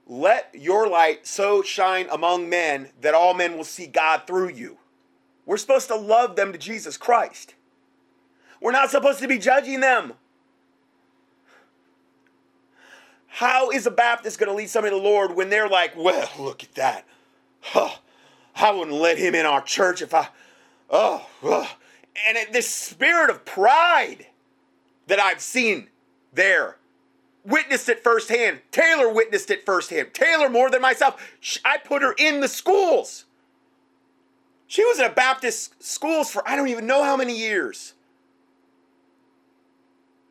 Let your light so shine among men that all men will see God through you. We're supposed to love them to Jesus Christ. We're not supposed to be judging them. How is a Baptist going to lead somebody to the Lord when they're like, well, look at that. Huh, I wouldn't let him in our church if I, oh. And it, this spirit of pride that I've seen there, witnessed it firsthand. Taylor witnessed it firsthand. Taylor more than myself. I put her in the schools. She was in a Baptist schools for I don't even know how many years.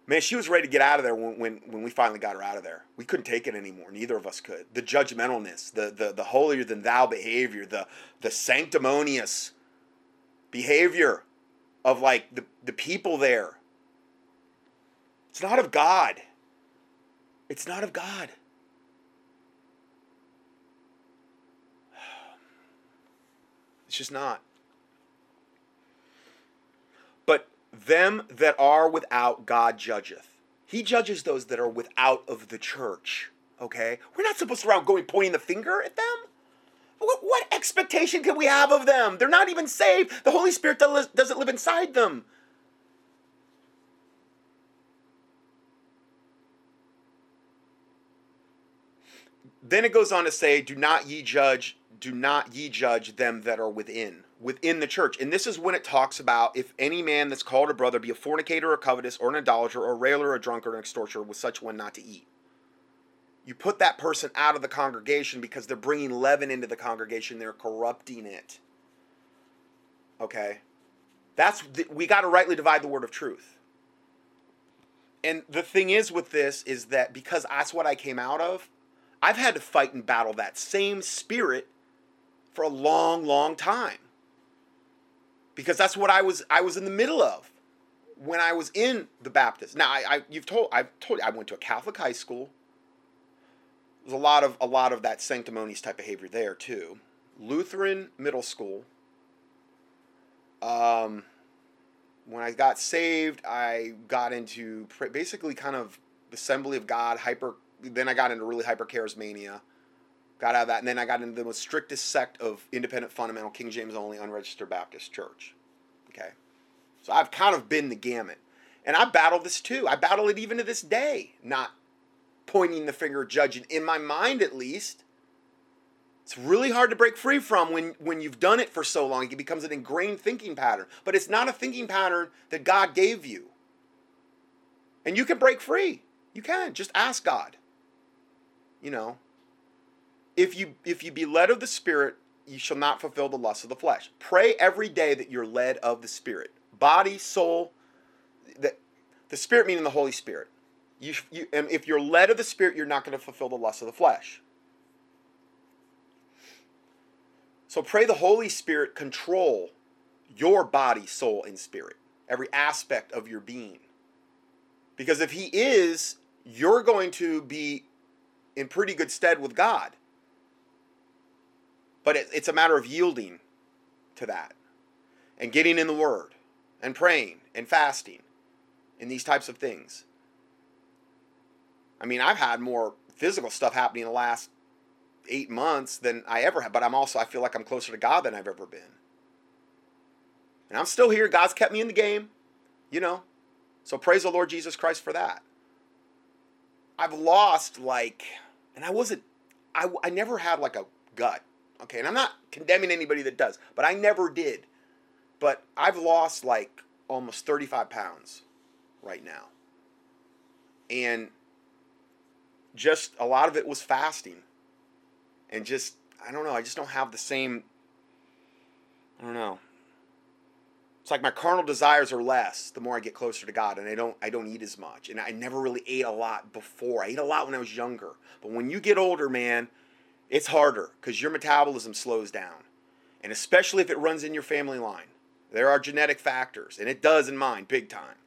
Man, she was ready to get out of there when, when, when we finally got her out of there. We couldn't take it anymore. Neither of us could. The judgmentalness, the, the, the holier than thou behavior, the, the sanctimonious behavior of like the, the people there. It's not of God. It's not of God. [SIGHS] It's just not. But them that are without, God judgeth. He judges those that are without of the church. Okay? We're not supposed to around going pointing the finger at them. What, what expectation can we have of them? They're not even saved. The Holy Spirit doesn't live inside them. Then it goes on to say, Do not ye judge, do not ye judge them that are within within the church. And this is when it talks about if any man that's called a brother be a fornicator or covetous or an idolater or a railer or a drunkard or an extortioner with such one not to eat. You put that person out of the congregation because they're bringing leaven into the congregation, they're corrupting it. Okay? That's we got to rightly divide the word of truth. And the thing is with this is that because that's what I came out of, I've had to fight and battle that same spirit for a long, long time because that's what I was I was in the middle of when I was in the Baptist. Now I, I you've told I've told you I went to a Catholic high school. A lot of a lot of that sanctimonious type behavior there too. Lutheran middle school. Um, when I got saved, I got into basically kind of Assembly of God, hyper. Then I got into really hyper charismania got out of that, and then I got into the most strictest sect of independent fundamental King James only unregistered Baptist church. Okay, so I've kind of been the gamut, and I battle this too. I battle it even to this day, not pointing the finger, judging in my mind at least. It's really hard to break free from when, when you've done it for so long. It becomes an ingrained thinking pattern. But it's not a thinking pattern that God gave you. And you can break free. You can. Just ask God. You know, if you if you be led of the spirit you shall not fulfill the lust of the flesh pray every day that you're led of the spirit body soul the, the spirit meaning the holy spirit you, you and if you're led of the spirit you're not going to fulfill the lust of the flesh. So pray the holy spirit control your body soul and spirit every aspect of your being. Because if he is you're going to be in pretty good stead with god. But it, it's a matter of yielding to that and getting in the Word and praying and fasting and these types of things. I mean, I've had more physical stuff happening in the last eight months than I ever have, but I'm also, I feel like I'm closer to God than I've ever been. And I'm still here. God's kept me in the game, you know. So praise the Lord Jesus Christ for that. I've lost, like, and I wasn't, I, I never had like a gut Okay, and I'm not condemning anybody that does, but I never did. But I've lost like almost 35 pounds right now. And just a lot of it was fasting. And just, I don't know, I just don't have the same, I don't know. It's like my carnal desires are less the more I get closer to God, and I don't I don't eat as much. And I never really ate a lot before. I ate a lot when I was younger, but when you get older, man, it's harder because your metabolism slows down. And especially if it runs in your family line. There are genetic factors, and it does in mine big time.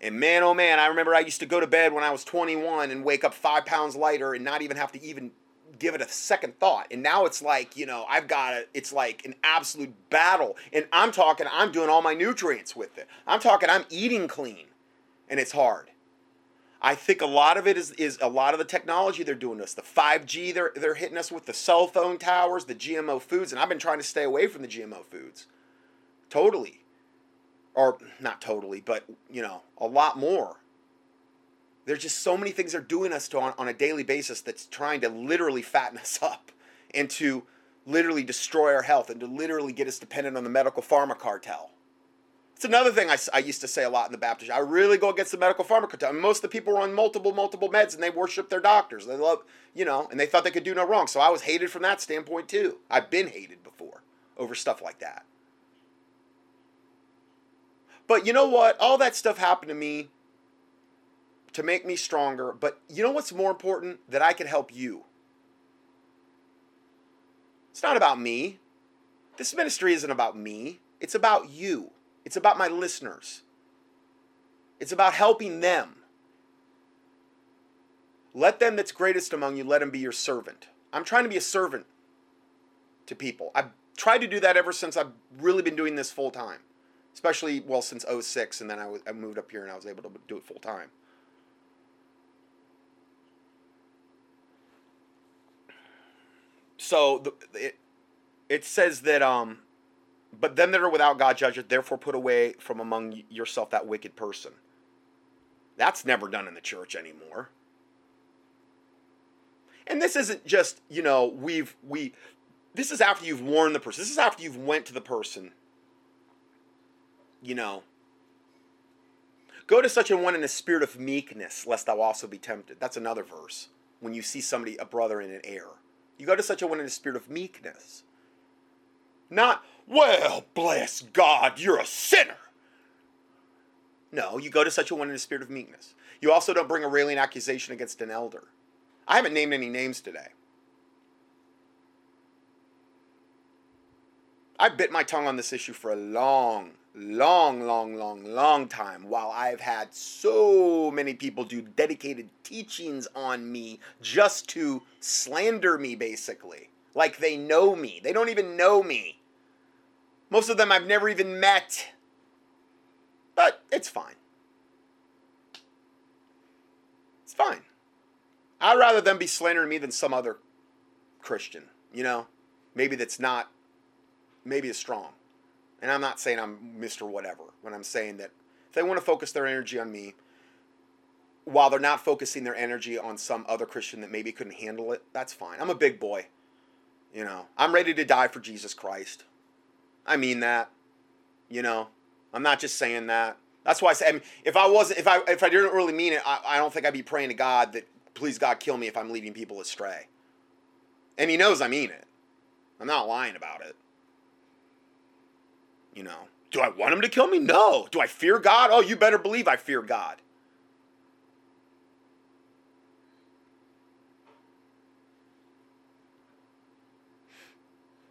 And man, oh man, I remember I used to go to bed when I was 21 and wake up five pounds lighter and not even have to even give it a second thought. And now it's like, you know, I've got it, it's like an absolute battle. And I'm talking, I'm doing all my nutrients with it. I'm talking, I'm eating clean. And it's hard. I think a lot of it is, is a lot of the technology they're doing us. The 5G they're, they're hitting us with, the cell phone towers, the GMO foods. And I've been trying to stay away from the GMO foods. Totally. Or not totally, but, you know, a lot more. There's just so many things they're doing us to on, on a daily basis that's trying to literally fatten us up and to literally destroy our health and to literally get us dependent on the medical pharma cartel. It's another thing I, I used to say a lot in the Baptist. I really go against the medical pharma cartel. Most of the people were on multiple, multiple meds and they worship their doctors. They love, you know, and they thought they could do no wrong. So I was hated from that standpoint too. I've been hated before over stuff like that. But you know what? All that stuff happened to me to make me stronger. But you know what's more important? That I can help you. It's not about me. This ministry isn't about me. It's about you. It's about my listeners. It's about helping them. Let them that's greatest among you, let him be your servant. I'm trying to be a servant to people. I've tried to do that ever since I've really been doing this full time especially well since 06 and then I, was, I moved up here and I was able to do it full time. So the, it, it says that um but them that are without God judge it, therefore put away from among yourself that wicked person. That's never done in the church anymore. And this isn't just, you know, we've we this is after you've warned the person. This is after you've went to the person you know, go to such a one in a spirit of meekness, lest thou also be tempted. That's another verse. When you see somebody, a brother in an error, you go to such a one in a spirit of meekness. Not, well, bless God, you're a sinner. No, you go to such a one in a spirit of meekness. You also don't bring a railing accusation against an elder. I haven't named any names today. I bit my tongue on this issue for a long, long, long, long, long time while I've had so many people do dedicated teachings on me just to slander me, basically. Like they know me. They don't even know me. Most of them I've never even met. But it's fine. It's fine. I'd rather them be slandering me than some other Christian, you know? Maybe that's not, maybe is strong. And I'm not saying I'm Mr. Whatever when I'm saying that if they want to focus their energy on me, while they're not focusing their energy on some other Christian that maybe couldn't handle it, that's fine. I'm a big boy. You know, I'm ready to die for Jesus Christ. I mean that. You know, I'm not just saying that. That's why I say, I mean, if I wasn't, if I, if I didn't really mean it, I, I don't think I'd be praying to God that, please God, kill me if I'm leading people astray. And He knows I mean it. I'm not lying about it. You know, do I want him to kill me? No. Do I fear God? Oh, you better believe I fear God.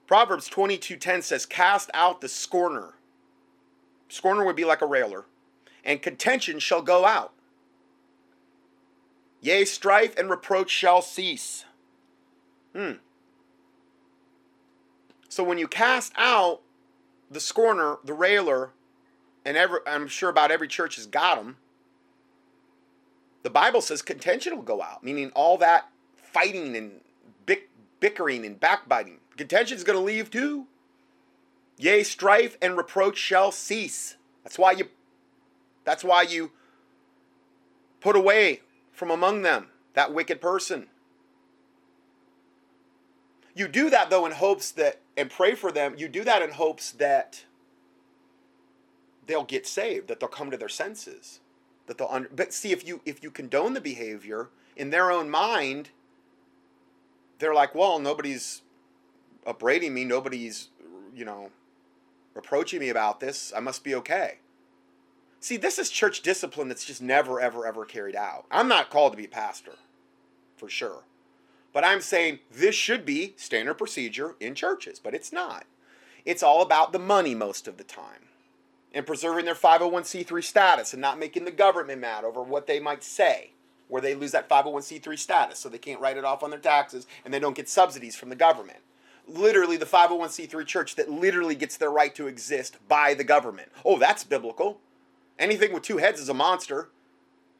Proverbs 22:10 says, "Cast out the scorner." Scorner would be like a railer, and contention shall go out. Yea, strife and reproach shall cease. Hmm. So when you cast out the scorner, the railer, and every, I'm sure about every church has got them. The Bible says contention will go out, meaning all that fighting and bick, bickering and backbiting. Contention is going to leave too. Yea, strife and reproach shall cease. That's why you that's why you put away from among them that wicked person. You do that though in hopes that and pray for them. You do that in hopes that they'll get saved, that they'll come to their senses, that they'll under, but see if you if you condone the behavior in their own mind, they're like, well, nobody's upbraiding me, nobody's you know reproaching me about this. I must be okay. See, this is church discipline that's just never, ever, ever carried out. I'm not called to be a pastor, for sure. But I'm saying this should be standard procedure in churches, but it's not. It's all about the money most of the time and preserving their 501c3 status and not making the government mad over what they might say, where they lose that 501c3 status so they can't write it off on their taxes and they don't get subsidies from the government. Literally, the 501c3 church that literally gets their right to exist by the government. Oh, that's biblical. Anything with two heads is a monster.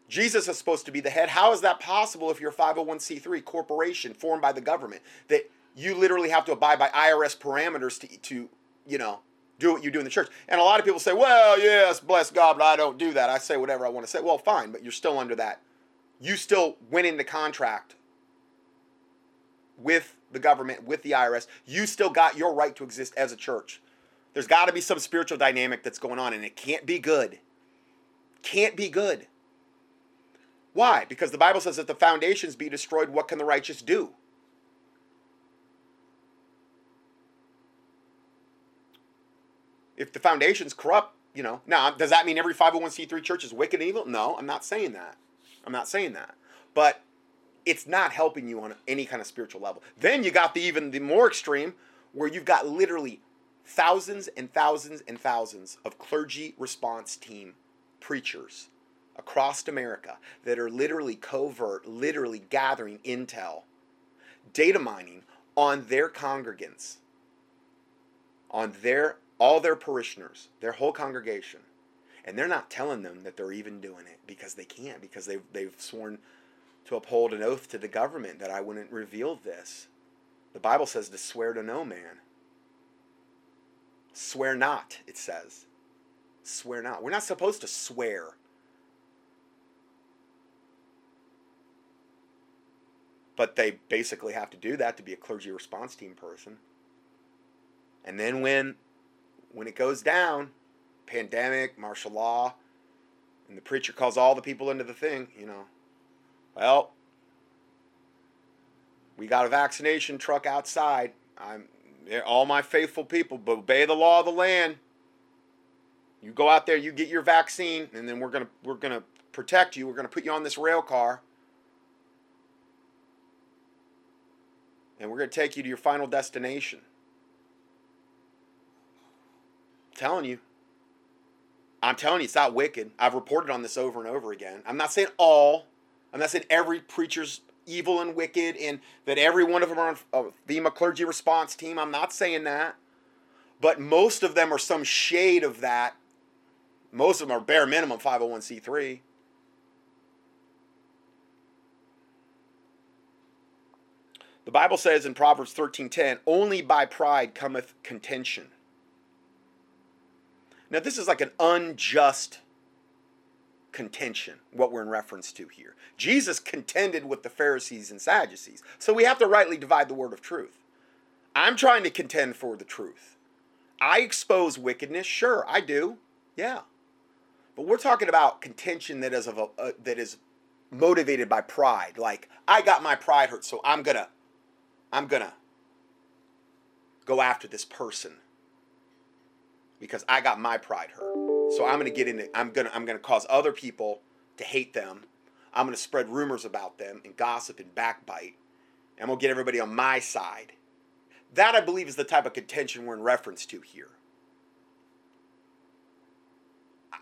Jesus is supposed to be the head. How is that possible if you're a 501c3 corporation formed by the government that you literally have to abide by IRS parameters to, to you know, do what you do in the church? And a lot of people say, well, yes, bless God, but I don't do that. I say whatever I want to say. Well, fine, but you're still under that you still went into contract with the government, with the IRS. You still got your right to exist as a church. There's got to be some spiritual dynamic that's going on, and it can't be good. Can't be good. Why? Because the Bible says that the foundations be destroyed, what can the righteous do? If the foundation's corrupt, you know, now does that mean every 501c3 church is wicked and evil? No, I'm not saying that. I'm not saying that. But it's not helping you on any kind of spiritual level. Then you got the even the more extreme where you've got literally thousands and thousands and thousands of clergy response team preachers across America that are literally covert, literally gathering intel, data mining on their congregants, on their all their parishioners, their whole congregation. And they're not telling them that they're even doing it because they can't, because they've, they've sworn to uphold an oath to the government that I wouldn't reveal this. The Bible says to swear to no man. Swear not, it says. Swear not. We're not supposed to swear. But they basically have to do that to be a clergy response team person. And then when when it goes down, pandemic, martial law, and the preacher calls all the people into the thing, you know, well, we got a vaccination truck outside. I'm all my faithful people, obey the law of the land. You go out there, you get your vaccine, and then we're gonna we're gonna protect you. We're gonna put you on this rail car, and we're gonna take you to your final destination. I'm telling you. I'm telling you, it's not wicked. I've reported on this over and over again. I'm not saying all. I'm not saying every preacher's evil and wicked and that every one of them are on a FEMA clergy response team. I'm not saying that. But most of them are some shade of that. Most of them are bare minimum 501c3. The Bible says in Proverbs 13:10, "Only by pride cometh contention." Now this is like an unjust contention, what we're in reference to here. Jesus contended with the Pharisees and Sadducees. So we have to rightly divide the word of truth. I'm trying to contend for the truth. I expose wickedness, sure, I do. Yeah. But we're talking about contention that is of a, uh, that is motivated by pride. Like I got my pride hurt, so I'm going to I'm going to go after this person because I got my pride hurt. So I'm going to get in. I'm going to I'm going to cause other people to hate them. I'm going to spread rumors about them and gossip and backbite. And we'll get everybody on my side. That I believe is the type of contention we're in reference to here.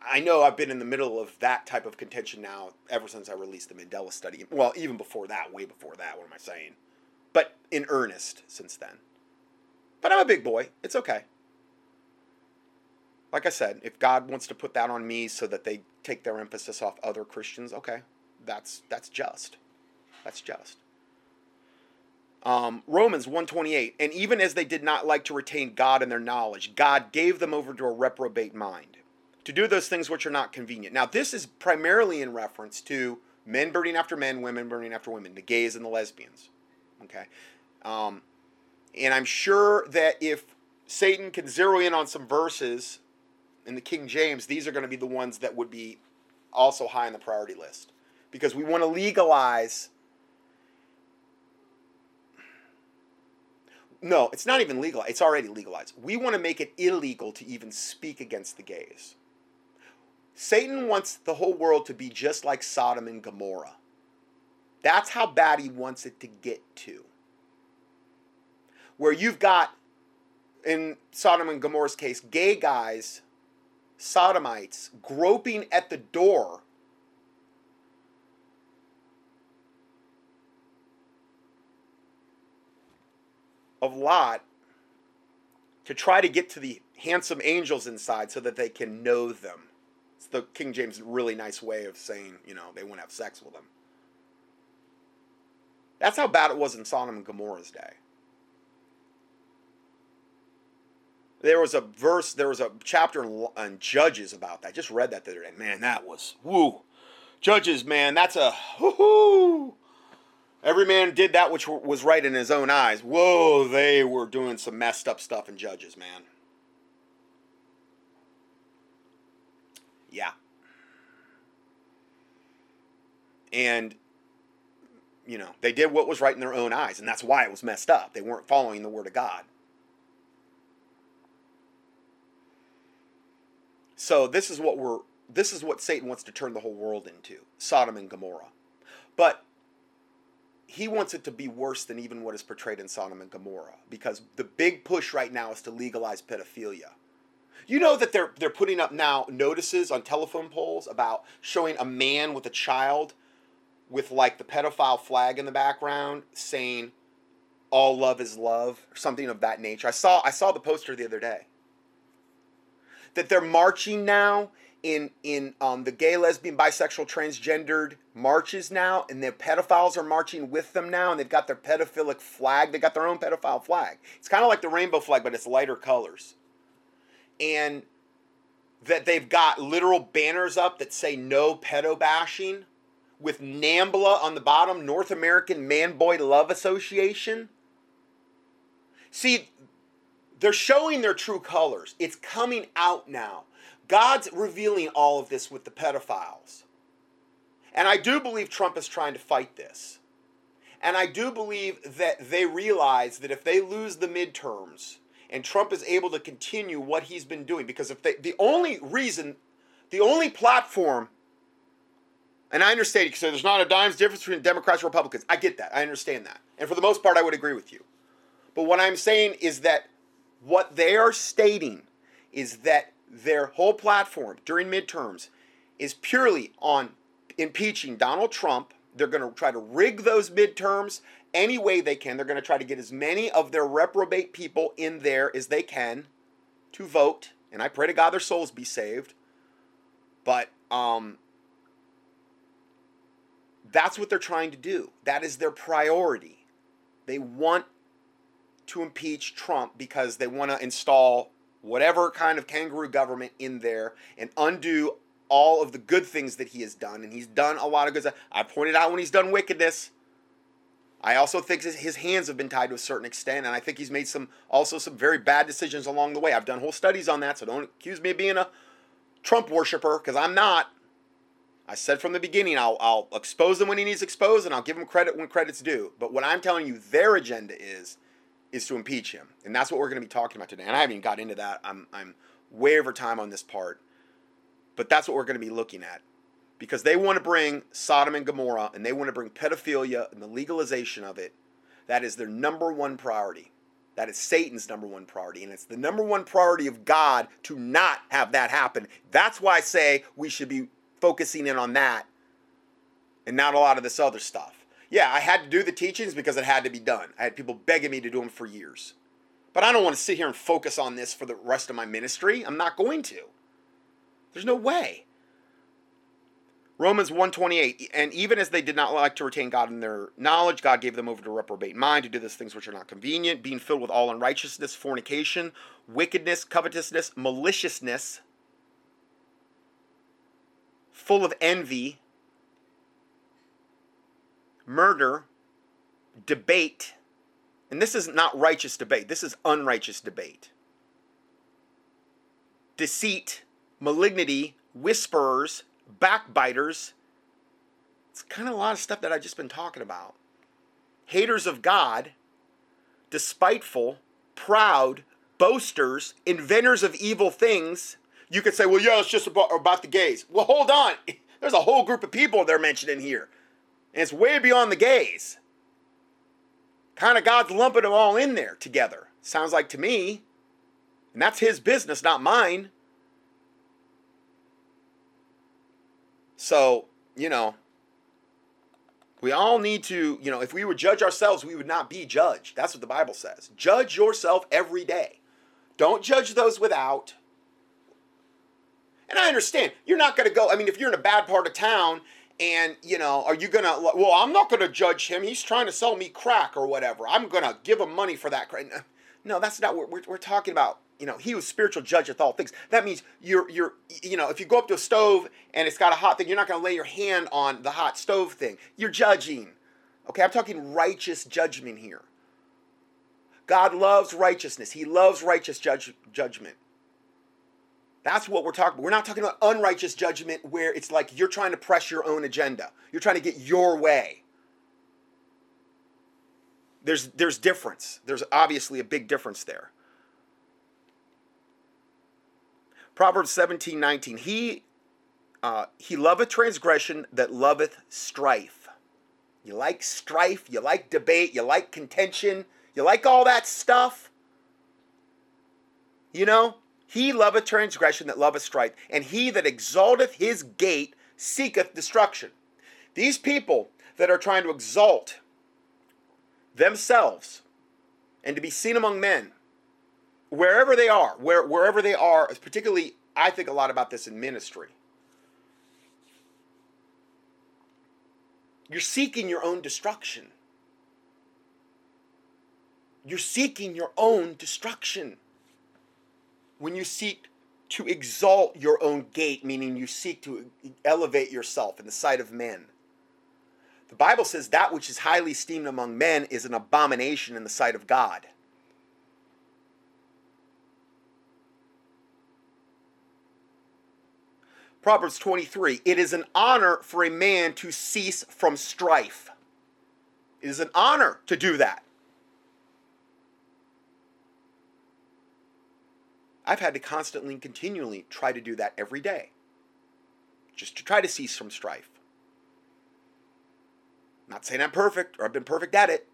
I know I've been in the middle of that type of contention now ever since I released the Mandela study. Well, even before that, way before that, what am I saying? In earnest since then. But I'm a big boy. It's okay like I said, if God wants to put that on me so that they take their emphasis off other Christians, okay, that's that's just. That's just. Um, Romans 128, and even as they did not like to retain God in their knowledge, God gave them over to a reprobate mind to do those things which are not convenient. Now, this is primarily in reference to men burning after men, women burning after women, the gays and the lesbians. Okay? Um, and I'm sure that if Satan can zero in on some verses in the King James, these are going to be the ones that would be also high on the priority list because we want to legalize. No, it's not even legal. It's already legalized. We want to make it illegal to even speak against the gays. Satan wants the whole world to be just like Sodom and Gomorrah. That's how bad he wants it to get to. Where you've got, in Sodom and Gomorrah's case, gay guys sodomites groping at the door of Lot to try to get to the handsome angels inside so that they can know them. It's the King James really nice way of saying, you know, they won't have sex with them. That's how bad it was in Sodom and Gomorrah's day. There was a verse, there was a chapter in Judges about that. I just read that the other day. Man, that was woo. Judges, man, that's a whoo Every man did that which was right in his own eyes. Whoa, they were doing some messed up stuff in Judges, man. Yeah. And, you know, they did what was right in their own eyes, and that's why it was messed up. They weren't following the Word of God. So this is what we're this is what Satan wants to turn the whole world into Sodom and Gomorrah. But he wants it to be worse than even what is portrayed in Sodom and Gomorrah because the big push right now is to legalize pedophilia. You know that they're they're putting up now notices on telephone poles about showing a man with a child with like the pedophile flag in the background saying all love is love or something of that nature. I saw I saw the poster the other day. That they're marching now in in um, the gay, lesbian, bisexual, transgendered marches now, and the pedophiles are marching with them now, and they've got their pedophilic flag. They got their own pedophile flag. It's kind of like the rainbow flag, but it's lighter colors. And that they've got literal banners up that say no pedo bashing with NAMBLA on the bottom, North American Man Boy Love Association. See, they're showing their true colors. It's coming out now. God's revealing all of this with the pedophiles. And I do believe Trump is trying to fight this. And I do believe that they realize that if they lose the midterms and Trump is able to continue what he's been doing, because if they, the only reason, the only platform, and I understand because there's not a dime's difference between Democrats and Republicans. I get that. I understand that. And for the most part, I would agree with you. But what I'm saying is that what they are stating is that their whole platform during midterms is purely on impeaching Donald Trump. They're going to try to rig those midterms any way they can. They're going to try to get as many of their reprobate people in there as they can to vote. And I pray to God their souls be saved. But um, that's what they're trying to do. That is their priority. They want to impeach Trump because they want to install whatever kind of kangaroo government in there and undo all of the good things that he has done. And he's done a lot of good stuff. I pointed out when he's done wickedness. I also think his hands have been tied to a certain extent, and I think he's made some also some very bad decisions along the way. I've done whole studies on that, so don't accuse me of being a Trump worshiper because I'm not. I said from the beginning, I'll, I'll expose him when he needs exposed, and I'll give him credit when credit's due. But what I'm telling you, their agenda is is to impeach him. And that's what we're going to be talking about today. And I haven't even got into that. I'm, I'm way over time on this part. But that's what we're going to be looking at. Because they want to bring Sodom and Gomorrah and they want to bring pedophilia and the legalization of it. That is their number one priority. That is Satan's number one priority. And it's the number one priority of God to not have that happen. That's why I say we should be focusing in on that and not a lot of this other stuff yeah, I had to do the teachings because it had to be done. I had people begging me to do them for years. But I don't want to sit here and focus on this for the rest of my ministry. I'm not going to. There's no way. Romans 128, and even as they did not like to retain God in their knowledge, God gave them over to reprobate mind to do those things which are not convenient, being filled with all unrighteousness, fornication, wickedness, covetousness, maliciousness, full of envy, murder, debate, and this is not righteous debate, this is unrighteous debate. Deceit, malignity, whisperers, backbiters. It's kind of a lot of stuff that I've just been talking about. Haters of God, despiteful, proud, boasters, inventors of evil things. You could say, well, yeah, it's just about, about the gays. Well, hold on. [LAUGHS] There's a whole group of people they're mentioning here. And it's way beyond the gays. Kind of God's lumping them all in there together. Sounds like to me. And that's his business, not mine. So, you know, we all need to, you know, if we would judge ourselves, we would not be judged. That's what the Bible says. Judge yourself every day. Don't judge those without. And I understand, you're not going to go, I mean, if you're in a bad part of town and you know are you gonna well i'm not gonna judge him he's trying to sell me crack or whatever i'm gonna give him money for that crack uh, No, that's not what we're, we're talking about. You know, he was spiritual judge of all things. That means you're you're you know, if you go up to a stove and it's got a hot thing, you're not to lay your hand on the hot stove thing. You're judging. Okay, I'm talking righteous judgment here. God loves righteousness. He loves righteous judge, judgment. That's what we're talking about. We're not talking about unrighteous judgment where it's like you're trying to press your own agenda. You're trying to get your way. There's there's difference. There's obviously a big difference there. Proverbs 17, 19. He uh, he loveth transgression that loveth strife. You like strife, you like debate, you like contention, you like all that stuff. You know, he loveth transgression that loveth strife, and he that exalteth his gate seeketh destruction. These people that are trying to exalt themselves and to be seen among men, wherever they are, where, wherever they are, particularly, I think a lot about this in ministry. You're seeking your own destruction. You're seeking your own destruction when you seek to exalt your own gate, meaning you seek to elevate yourself in the sight of men. The Bible says that which is highly esteemed among men is an abomination in the sight of God. Proverbs 23 It is an honor for a man to cease from strife. It is an honor to do that. I've had to constantly and continually try to do that every day. Just to try to cease from strife. Not saying I'm perfect or I've been perfect at it.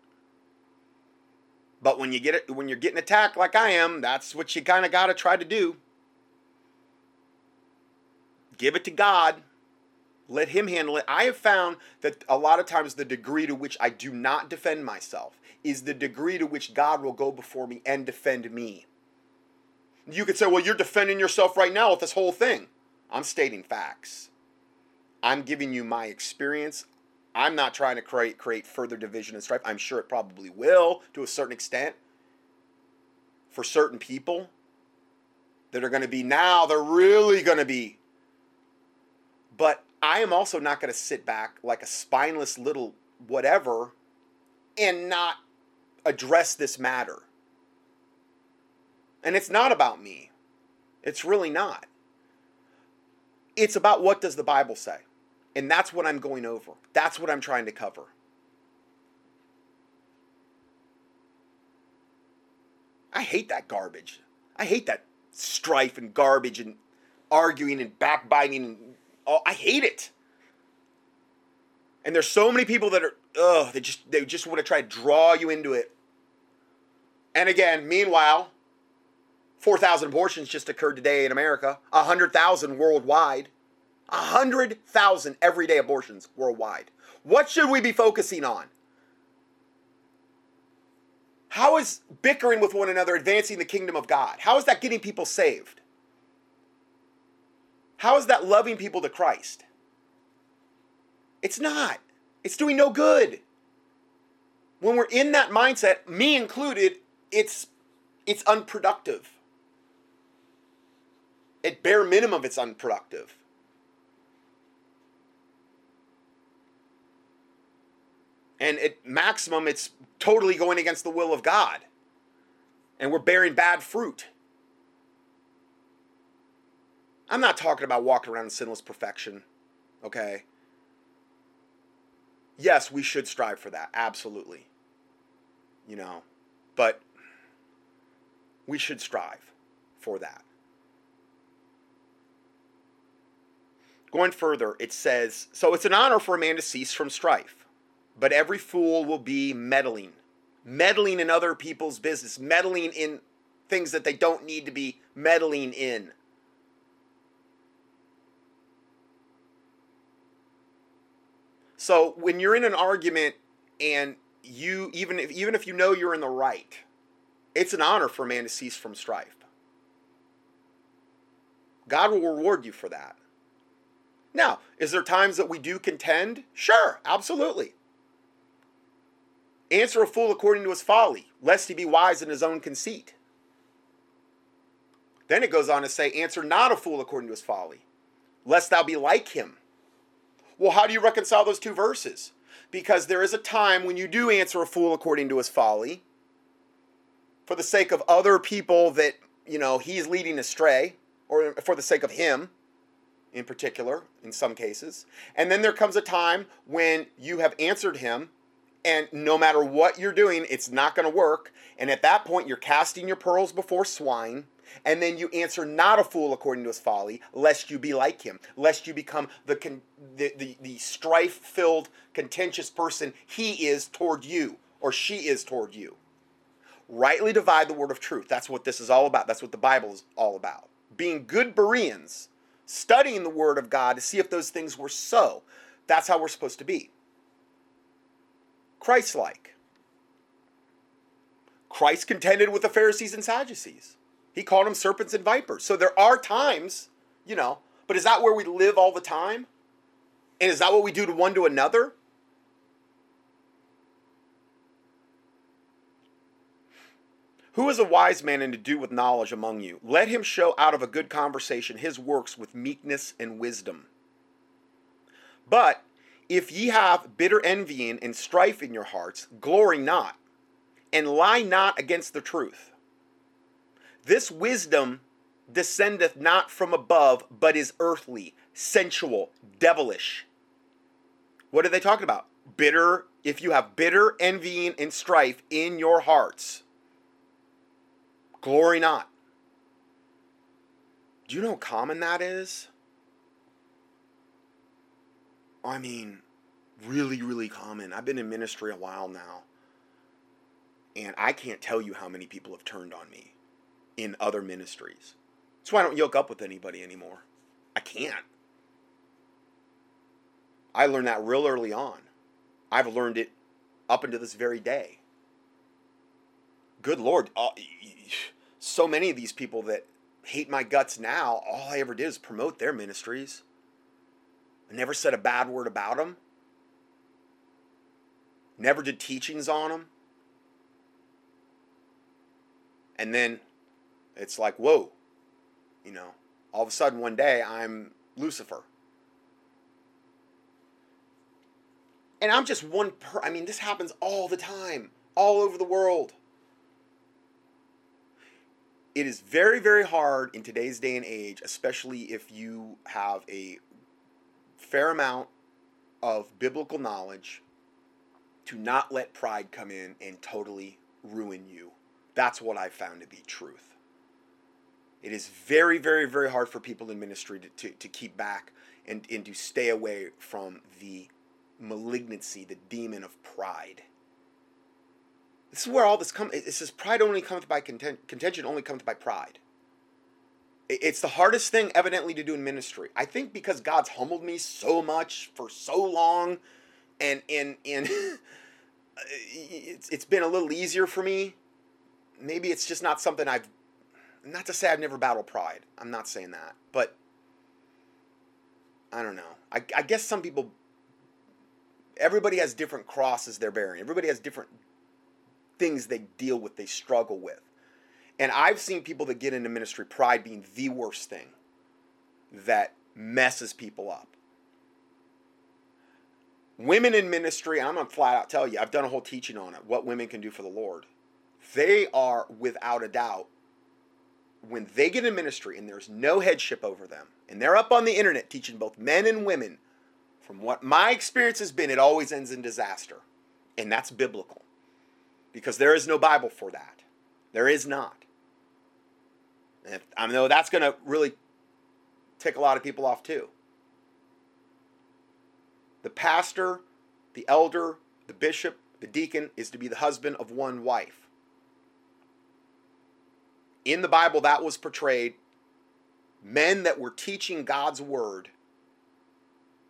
But when you get it when you're getting attacked like I am, that's what you kind of got to try to do. Give it to God. Let him handle it. I have found that a lot of times the degree to which I do not defend myself is the degree to which God will go before me and defend me. You could say, well, you're defending yourself right now with this whole thing. I'm stating facts. I'm giving you my experience. I'm not trying to create create further division and strife. I'm sure it probably will to a certain extent for certain people that are going to be now they're really going to be but I am also not going to sit back like a spineless little whatever and not address this matter. And it's not about me. It's really not. It's about what does the Bible say? And that's what I'm going over. That's what I'm trying to cover. I hate that garbage. I hate that strife and garbage and arguing and backbiting and oh, I hate it. And there's so many people that are ugh, they just they just want to try to draw you into it. And again, meanwhile, 4,000 abortions just occurred today in America, 100,000 worldwide. 100,000 everyday abortions worldwide. What should we be focusing on? How is bickering with one another advancing the kingdom of God? How is that getting people saved? How is that loving people to Christ? It's not. It's doing no good. When we're in that mindset, me included, it's it's unproductive. At bare minimum, it's unproductive. And at maximum, it's totally going against the will of God. And we're bearing bad fruit. I'm not talking about walking around in sinless perfection, okay? Yes, we should strive for that, absolutely. You know, but we should strive for that. Going further, it says, So it's an honor for a man to cease from strife, but every fool will be meddling, meddling in other people's business, meddling in things that they don't need to be meddling in. So when you're in an argument and you even if even if you know you're in the right, it's an honor for a man to cease from strife. God will reward you for that. Now, is there times that we do contend? Sure, absolutely. Answer a fool according to his folly, lest he be wise in his own conceit. Then it goes on to say, Answer not a fool according to his folly, lest thou be like him. Well, how do you reconcile those two verses? Because there is a time when you do answer a fool according to his folly, for the sake of other people that, you know, he's leading astray, or for the sake of him in particular, in some cases. And then there comes a time when you have answered him, and no matter what you're doing, it's not going to work. And at that point, you're casting your pearls before swine. And then you answer not a fool according to his folly, lest you be like him, lest you become the, con- the, the, the strife filled, contentious person he is toward you, or she is toward you. Rightly divide the word of truth. That's what this is all about. That's what the Bible is all about. Being good Bereans studying the Word of God to see if those things were so. That's how we're supposed to be. Christ like. Christ contended with the Pharisees and Sadducees. He called them serpents and vipers. So there are times, you know, but is that where we live all the time? And is that what we do to one to another? Who is a wise man and to do with knowledge among you? Let him show out of a good conversation his works with meekness and wisdom. But if ye have bitter envying and strife in your hearts, glory not, and lie not against the truth. This wisdom descendeth not from above, but is earthly, sensual, devilish. What are they talking about? Bitter, if you have bitter envying and strife in your hearts Glory not. Do you know how common that is? I mean, really, really common. I've been in ministry a while now. And I can't tell you how many people have turned on me in other ministries. That's why I don't yoke up with anybody anymore. I can't. I learned that real early on. I've learned it up until this very day. Good Lord, uh, so many of these people that hate my guts now, all I ever did is promote their ministries. I never said a bad word about them. Never did teachings on them. And then it's like, whoa, you know, all of a sudden one day I'm Lucifer. And I'm just one per I mean, this happens all the time, all over the world it is very, very hard in today's day and age, especially if you have a fair amount of biblical knowledge, to not let pride come in and totally ruin you. That's what I found to be truth. It is very, very, very hard for people in ministry to, to, to keep back and, and to stay away from the malignancy, the demon of pride. This is where all this comes. It says pride only comes by content, contention only comes by pride. It's the hardest thing, evidently, to do in ministry. I think because God's humbled me so much for so long, and and and [LAUGHS] uh, it's it's been a little easier for me. Maybe it's just not something I've. Not to say I've never battled pride. I'm not saying that, but I don't know. I, I guess some people. Everybody has different crosses they're bearing. Everybody has different things they deal with, they struggle with. And I've seen people that get into ministry, pride being the worst thing that messes people up. Women in ministry, I'm going to flat out tell you, I've done a whole teaching on it, what women can do for the Lord. They are, without a doubt, when they get in ministry and there's no headship over them, and they're up on the internet teaching both men and women, from what my experience has been, it always ends in disaster. And that's biblical because there is no Bible for that. There is not. And I know that's going to really tick a lot of people off too. The pastor, the elder, the bishop, the deacon is to be the husband of one wife. In the Bible, that was portrayed men that were teaching God's word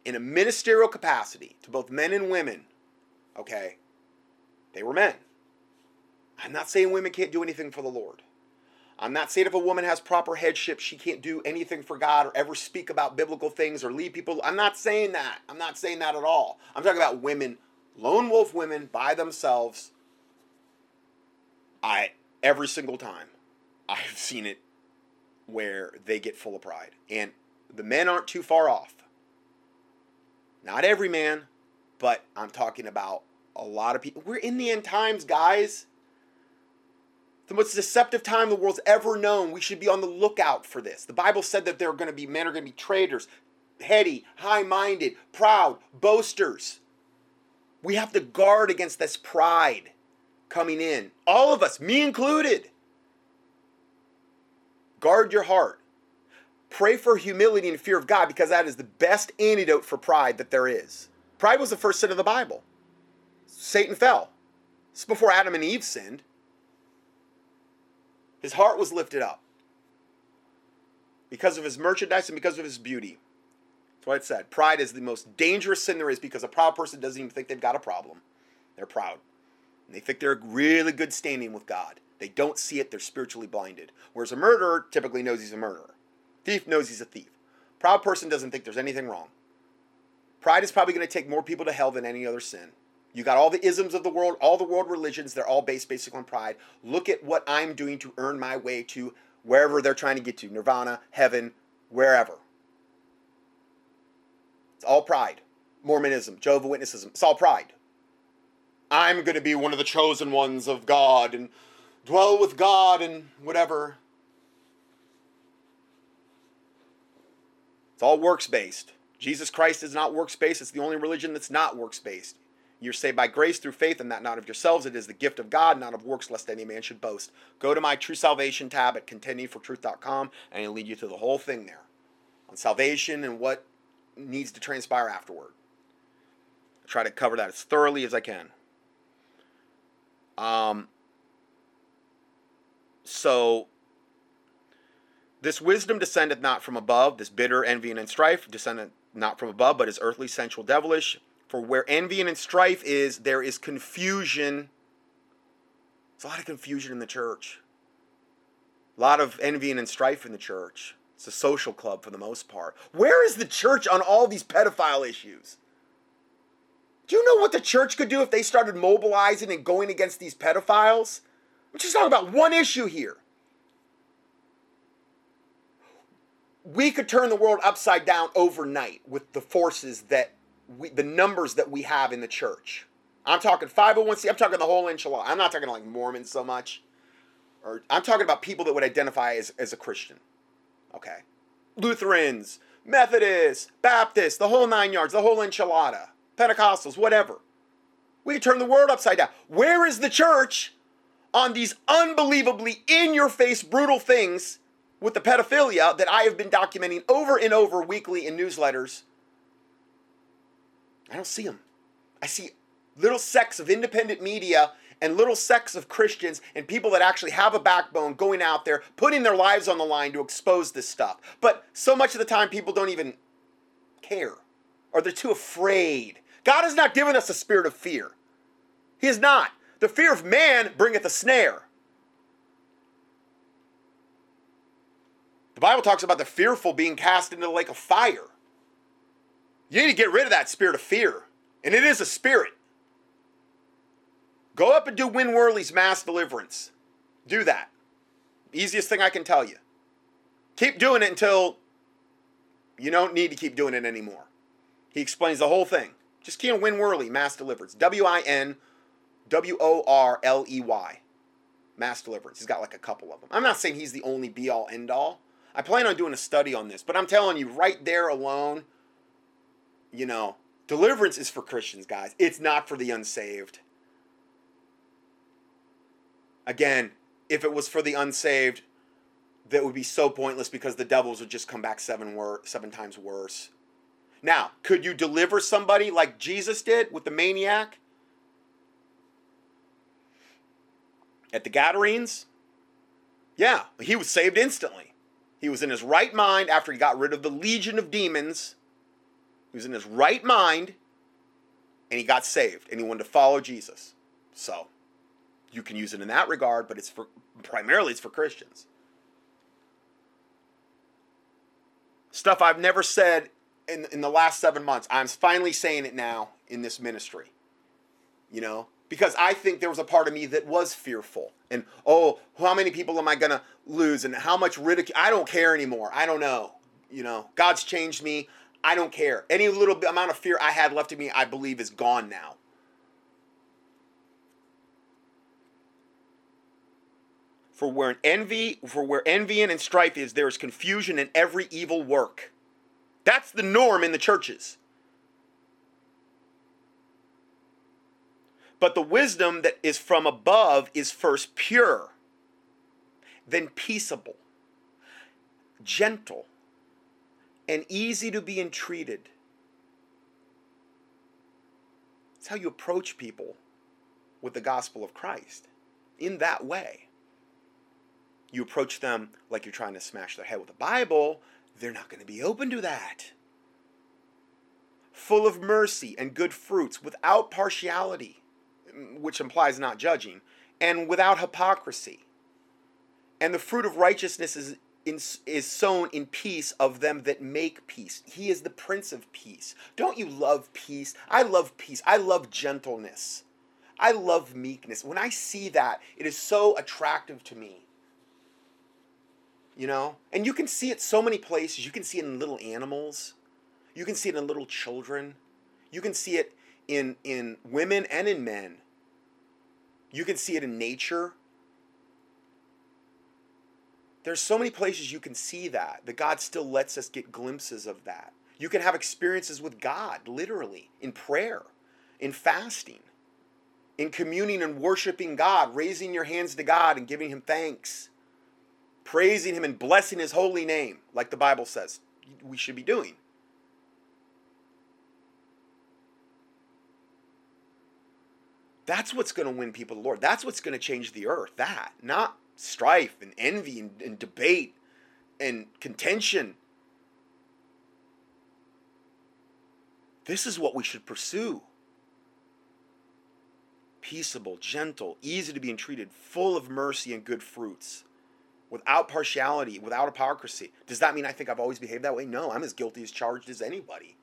in a ministerial capacity to both men and women. Okay, they were men. I'm not saying women can't do anything for the Lord. I'm not saying if a woman has proper headship, she can't do anything for God or ever speak about biblical things or lead people. I'm not saying that. I'm not saying that at all. I'm talking about women Lone wolf women by themselves. I every single time I've seen it where they get full of pride. And the men aren't too far off. Not every man, but I'm talking about a lot of people. We're in the end times, guys. The most deceptive time the world's ever known. We should be on the lookout for this. The Bible said that there are going to be men are going to be traitors, heady, high-minded, proud, boasters. We have to guard against this pride coming in. All of us, me included. Guard your heart. Pray for humility and fear of God because that is the best antidote for pride that there is. Pride was the first sin of the Bible. Satan fell. It's before Adam and Eve sinned. His heart was lifted up because of his merchandise and because of his beauty. That's why it said pride is the most dangerous sin there is because a proud person doesn't even think they've got a problem. They're proud. And they think they're really good standing with God. They don't see it, they're spiritually blinded. Whereas a murderer typically knows he's a murderer. Thief knows he's a thief. Proud person doesn't think there's anything wrong. Pride is probably going to take more people to hell than any other sin. You got all the isms of the world, all the world religions, they're all based basically on pride. Look at what I'm doing to earn my way to wherever they're trying to get to nirvana, heaven, wherever. It's all pride. Mormonism, Jehovah Witnessism, it's all pride. I'm going to be one of the chosen ones of God and dwell with God and whatever. It's all works based. Jesus Christ is not works based. It's the only religion that's not works based. You're saved by grace through faith, and that not of yourselves. It is the gift of God, not of works, lest any man should boast. Go to my True Salvation tab at contendingfortruth.com, and it'll lead you to the whole thing there on salvation and what needs to transpire afterward. I try to cover that as thoroughly as I can. Um, so this wisdom descendeth not from above, this bitter envy and strife descendeth not from above, but is earthly, sensual, devilish. For where envy and strife is, there is confusion. There's a lot of confusion in the church. A lot of envy and strife in the church. It's a social club for the most part. Where is the church on all these pedophile issues? Do you know what the church could do if they started mobilizing and going against these pedophiles? I'm just talking about one issue here. We could turn the world upside down overnight with the forces that we, the numbers that we have in the church. I'm talking 501c. I'm talking the whole enchilada. I'm not talking like Mormons so much. Or I'm talking about people that would identify as, as a Christian. Okay. Lutherans, Methodists, Baptists, the whole nine yards, the whole enchilada, Pentecostals, whatever. We turn the world upside down. Where is the church on these unbelievably in your face brutal things with the pedophilia that I have been documenting over and over weekly in newsletters? I don't see them. I see little sects of independent media and little sects of Christians and people that actually have a backbone going out there, putting their lives on the line to expose this stuff. But so much of the time, people don't even care or they're too afraid. God has not given us a spirit of fear. He has not. The fear of man bringeth a snare. The Bible talks about the fearful being cast into the lake of fire. You need to get rid of that spirit of fear. And it is a spirit. Go up and do Win Worley's mass deliverance. Do that. Easiest thing I can tell you. Keep doing it until you don't need to keep doing it anymore. He explains the whole thing. Just key on Win Worley, mass deliverance. W I N W O R L E Y. Mass deliverance. He's got like a couple of them. I'm not saying he's the only be all end all. I plan on doing a study on this, but I'm telling you, right there alone, you know, deliverance is for Christians, guys. It's not for the unsaved. Again, if it was for the unsaved, that would be so pointless because the devils would just come back seven wor- seven times worse. Now, could you deliver somebody like Jesus did with the maniac at the Gadarenes? Yeah, he was saved instantly. He was in his right mind after he got rid of the legion of demons. He was in his right mind and he got saved and he wanted to follow Jesus. So, you can use it in that regard, but it's for primarily it's for Christians. Stuff I've never said in, in the last seven months. I'm finally saying it now in this ministry. you know, because I think there was a part of me that was fearful. And oh, how many people am I going to lose and how much ridicule? I don't care anymore. I don't know. You know, God's changed me. I don't care. Any little amount of fear I had left in me, I believe is gone now. For where envy, for where envy and strife is, there is confusion in every evil work. That's the norm in the churches. But the wisdom that is from above is first pure, then peaceable, gentle, and easy to be entreated. It's how you approach people with the gospel of Christ in that way. You approach them like you're trying to smash their head with the Bible, they're not going to be open to that. Full of mercy and good fruits, without partiality which implies not judging, and without hypocrisy. And the fruit of righteousness is, in, is sown in peace of them that make peace. He is the Prince of Peace. Don't you love peace? I love peace. I love gentleness. I love meekness. When I see that, it is so attractive to me. You know? And you can see it so many places. You can see it in little animals. You can see it in little children. You can see it in in women and in men. You can see it in nature. There's so many places you can see that, that God still lets us get glimpses of that. You can have experiences with God, literally, in prayer, in fasting, in communing and worshiping God, raising your hands to God and giving Him thanks, praising Him and blessing His holy name, like the Bible says we should be doing. That's what's going to win people to the Lord. That's what's going to change the earth. That, not strife and envy and, and debate and contention. This is what we should pursue peaceable, gentle, easy to be entreated, full of mercy and good fruits, without partiality, without hypocrisy. Does that mean I think I've always behaved that way? No, I'm as guilty as charged as anybody.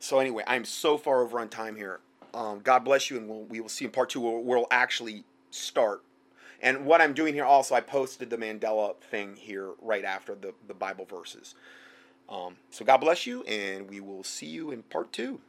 So anyway, I'm so far over on time here. Um, God bless you, and we'll, we will see in part two where we'll actually start. And what I'm doing here also, I posted the Mandela thing here right after the, the Bible verses. Um, so God bless you, and we will see you in part two.